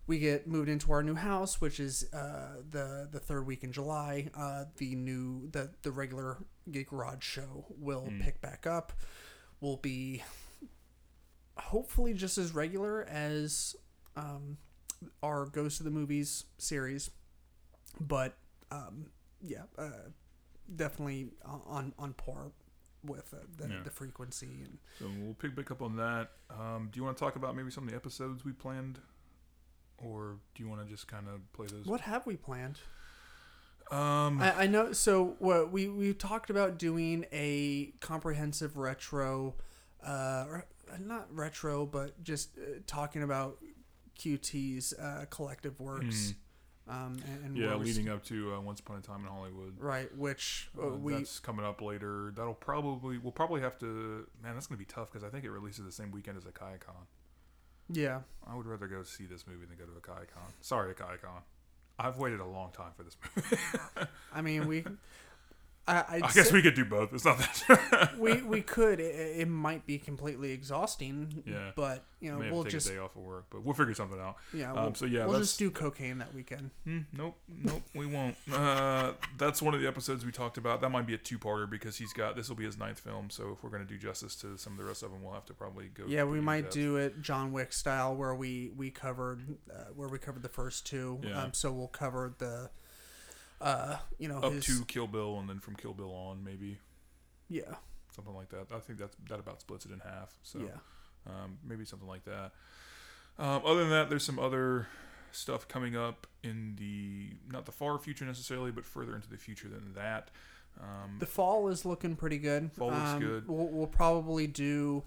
Speaker 1: we get moved into our new house, which is uh, the the third week in July, uh, the new the the regular Geek Garage show will
Speaker 2: Mm.
Speaker 1: pick back up. Will be hopefully just as regular as um, our Ghost of the Movies series, but um, yeah, uh, definitely on on par with uh, the,
Speaker 2: Yeah.
Speaker 1: the frequency and
Speaker 2: So we'll pick back up on that. Um, do you want to talk about maybe some of the episodes we planned? Or do you want to just kind of play those?
Speaker 1: what have we planned?
Speaker 2: Um,
Speaker 1: I, I know. So what we we talked about doing a comprehensive retro, uh, not retro, but just uh, talking about QT's uh, collective works. Um, and, and
Speaker 2: Mm. Yeah, leading up to uh, Once Upon a Time in Hollywood.
Speaker 1: Right, which uh,
Speaker 2: Uh,
Speaker 1: we
Speaker 2: that's coming up later. That'll probably we'll probably have to. Man, that's gonna be tough because I think it releases the same weekend as a AkaiCon.
Speaker 1: Yeah
Speaker 2: I would rather go see this movie than go to AkaiCon. Sorry, AkaiCon. I've waited a long time for this movie.
Speaker 1: I mean we I,
Speaker 2: guess we could do both. It's not that.
Speaker 1: we we could it, it might be completely exhausting
Speaker 2: Yeah.
Speaker 1: but you know we'll just
Speaker 2: a day off of work, but we'll figure something out.
Speaker 1: yeah
Speaker 2: Um,
Speaker 1: we'll,
Speaker 2: so yeah,
Speaker 1: we'll just do cocaine that weekend
Speaker 2: Hmm, nope, nope, we won't. Uh, that's one of the episodes we talked about. That might be a two-parter because he's got this will be his ninth film. So if we're gonna do justice to some of the rest of them, we'll have to probably go.
Speaker 1: yeah we might do it john wick style where we we covered uh, where we covered the first two
Speaker 2: Yeah.
Speaker 1: um, so we'll cover the uh you know
Speaker 2: up
Speaker 1: his,
Speaker 2: to Kill Bill, and then from Kill Bill on, maybe
Speaker 1: yeah
Speaker 2: something like that. I think that's that about splits it in half. So
Speaker 1: yeah
Speaker 2: um, maybe something like that. Um, other than that, there's some other stuff coming up in the not the far future necessarily, but further into the future than that. Um,
Speaker 1: The fall is looking pretty good.
Speaker 2: Fall looks
Speaker 1: Um,
Speaker 2: good.
Speaker 1: We'll, we'll probably do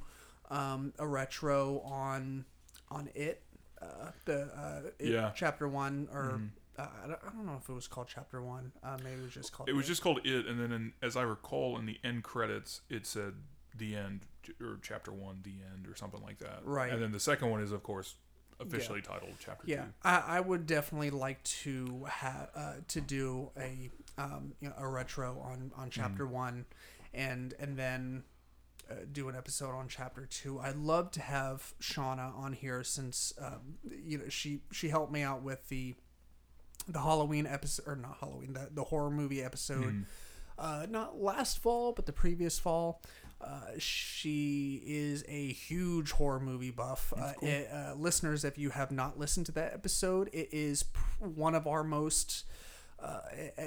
Speaker 1: um, a retro on on it, uh, the uh, it
Speaker 2: Yeah.
Speaker 1: chapter one, or
Speaker 2: Mhm.
Speaker 1: Uh, I, don't, I don't know if it was called chapter one. Uh, maybe it was just called.
Speaker 2: It was just called It, and then in, as I recall, in the end credits, it said the end or chapter one, the end, or something like that.
Speaker 1: Right.
Speaker 2: And then the second one is, of course, officially titled chapter
Speaker 1: Yeah,
Speaker 2: two.
Speaker 1: I, I would definitely like to have uh, to do a um, you know a retro on on chapter one, and and then uh, do an episode on chapter two. I'd love to have Shauna on here since um, you know she she helped me out with the the Halloween episode or not Halloween the the horror movie episode.
Speaker 2: Mhm.
Speaker 1: Uh, not last fall, but the previous fall. Uh, she is a huge horror movie buff. Uh,
Speaker 2: cool.
Speaker 1: it- uh, listeners, if you have not listened to that episode, it is p- one of our most uh,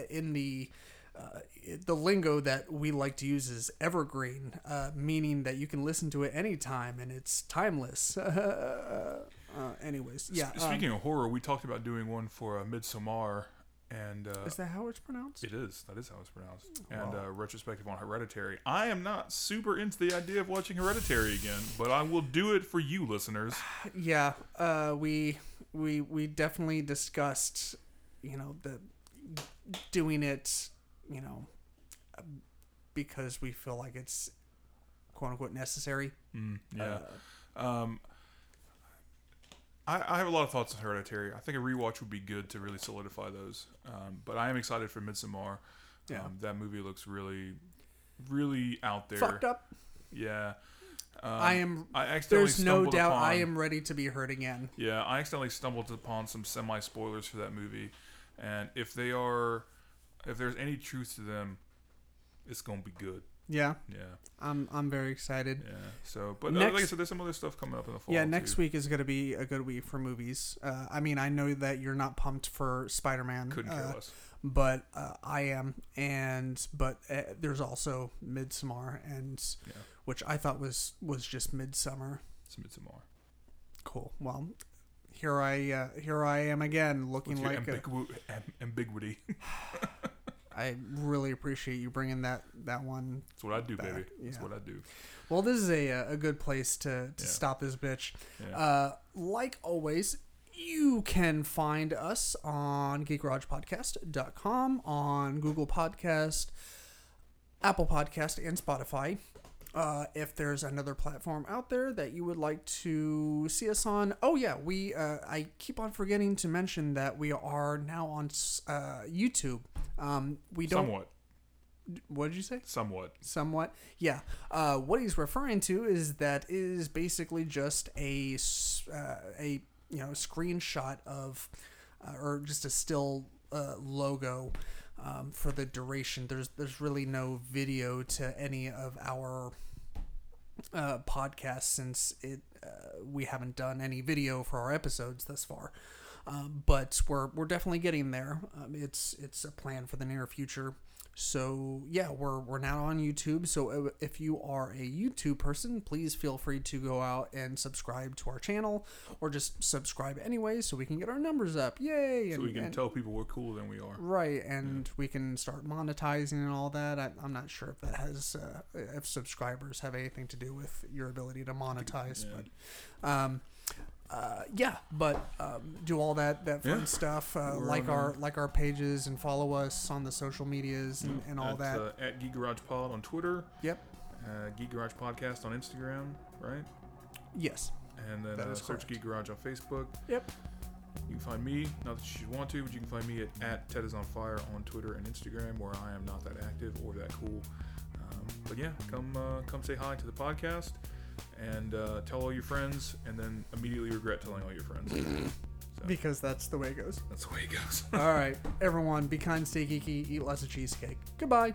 Speaker 1: in the uh, the lingo that we like to use is evergreen, uh, meaning that you can listen to it anytime and it's timeless. uh, anyways, yeah.
Speaker 2: S-
Speaker 1: um,
Speaker 2: Speaking of horror, we talked about doing one for uh, Midsommar, and uh,
Speaker 1: is that how it's pronounced?
Speaker 2: it is that is how it's pronounced, and uh, retrospective on Hereditary. I am not super into the idea of watching Hereditary again, but I will do it for you, listeners.
Speaker 1: yeah uh we we we definitely discussed you know the doing it you know because we feel like it's quote unquote necessary
Speaker 2: Mm, yeah.
Speaker 1: Uh,
Speaker 2: Um, I, I have a lot of thoughts on Hereditary. I think a rewatch would be good to really solidify those. Um, but I am excited for Midsommar.
Speaker 1: Yeah.
Speaker 2: Um, that movie looks really, really out there.
Speaker 1: fucked up
Speaker 2: Yeah. Um,
Speaker 1: i am
Speaker 2: I accidentally
Speaker 1: there's no doubt i am ready to be hurt again
Speaker 2: Yeah, I accidentally stumbled upon some semi spoilers for that movie, and if they are, if there's any truth to them, it's gonna be good.
Speaker 1: Yeah
Speaker 2: Yeah,
Speaker 1: i'm i'm very excited
Speaker 2: yeah. So, but uh, like I
Speaker 1: Next-
Speaker 2: said, there's some other stuff coming up in the fall.
Speaker 1: yeah next
Speaker 2: too.
Speaker 1: week is going to be a good week for movies uh, i mean i know that you're not pumped for spider-man
Speaker 2: couldn't care
Speaker 1: uh,
Speaker 2: less.
Speaker 1: but uh, I am, and but uh, there's also Midsummer, and
Speaker 2: Yeah.
Speaker 1: which I thought was was just Midsummer.
Speaker 2: It's Midsommar.
Speaker 1: Cool. Well, here I uh, here I am again, looking like
Speaker 2: ambigu- am- ambiguity?
Speaker 1: I really appreciate you bringing that that one.
Speaker 2: That's what I do,
Speaker 1: Back,
Speaker 2: baby. That's
Speaker 1: yeah.
Speaker 2: what I do.
Speaker 1: Well, this is a a good place to to
Speaker 2: Yeah.
Speaker 1: stop this bitch.
Speaker 2: Yeah.
Speaker 1: Uh, like always, you can find us on geekgaragepodcast.com, on Google Podcast, Apple Podcast, and Spotify. Uh, if there's another platform out there that you would like to see us on, oh yeah, we uh, I keep on forgetting to mention that we are now on uh, YouTube. Um, we don't.
Speaker 2: somewhat.
Speaker 1: What did you say?
Speaker 2: Somewhat.
Speaker 1: somewhat. Yeah. Uh, what he's referring to is that is basically just a uh, a you know screenshot of uh, or just a still uh, logo um, for the duration. There's there's really no video to any of our uh, podcasts since it uh, we haven't done any video for our episodes thus far. Um, but we're we're definitely getting there. Um, it's it's a plan for the near future. So yeah, we're we're now on YouTube. So if you are a YouTube person, please feel free to go out and subscribe to our channel, or just subscribe anyway, so we can get our numbers up. Yay!
Speaker 2: So
Speaker 1: And,
Speaker 2: we can
Speaker 1: and-
Speaker 2: tell people we're cooler than we are.
Speaker 1: Right, and we can start monetizing and all that. I, I'm not sure if that has, uh, if subscribers have anything to do with your ability to monetize.
Speaker 2: Yeah.
Speaker 1: But um, uh, yeah, but um, do all that that fun
Speaker 2: Yeah.
Speaker 1: stuff. Uh, like our like our pages and follow us on the social medias and, and all
Speaker 2: at,
Speaker 1: that.
Speaker 2: Uh, at Geek Garage Pod on Twitter.
Speaker 1: Yep.
Speaker 2: Uh, Geek Garage Podcast on Instagram, right?
Speaker 1: yes.
Speaker 2: And then uh, search
Speaker 1: correct.
Speaker 2: Geek Garage on Facebook.
Speaker 1: Yep.
Speaker 2: You can find me, not that you should want to, but you can find me at, at Ted is on Fire on Twitter and Instagram, where I am not that active or that cool. Um, but yeah, come uh, come say hi to the podcast and uh, tell all your friends, and then immediately regret telling all your friends. Mm-hmm. So,
Speaker 1: Because that's the way it goes.
Speaker 2: that's the way it goes.
Speaker 1: All right, everyone, be kind, stay geeky, eat lots of cheesecake. Goodbye.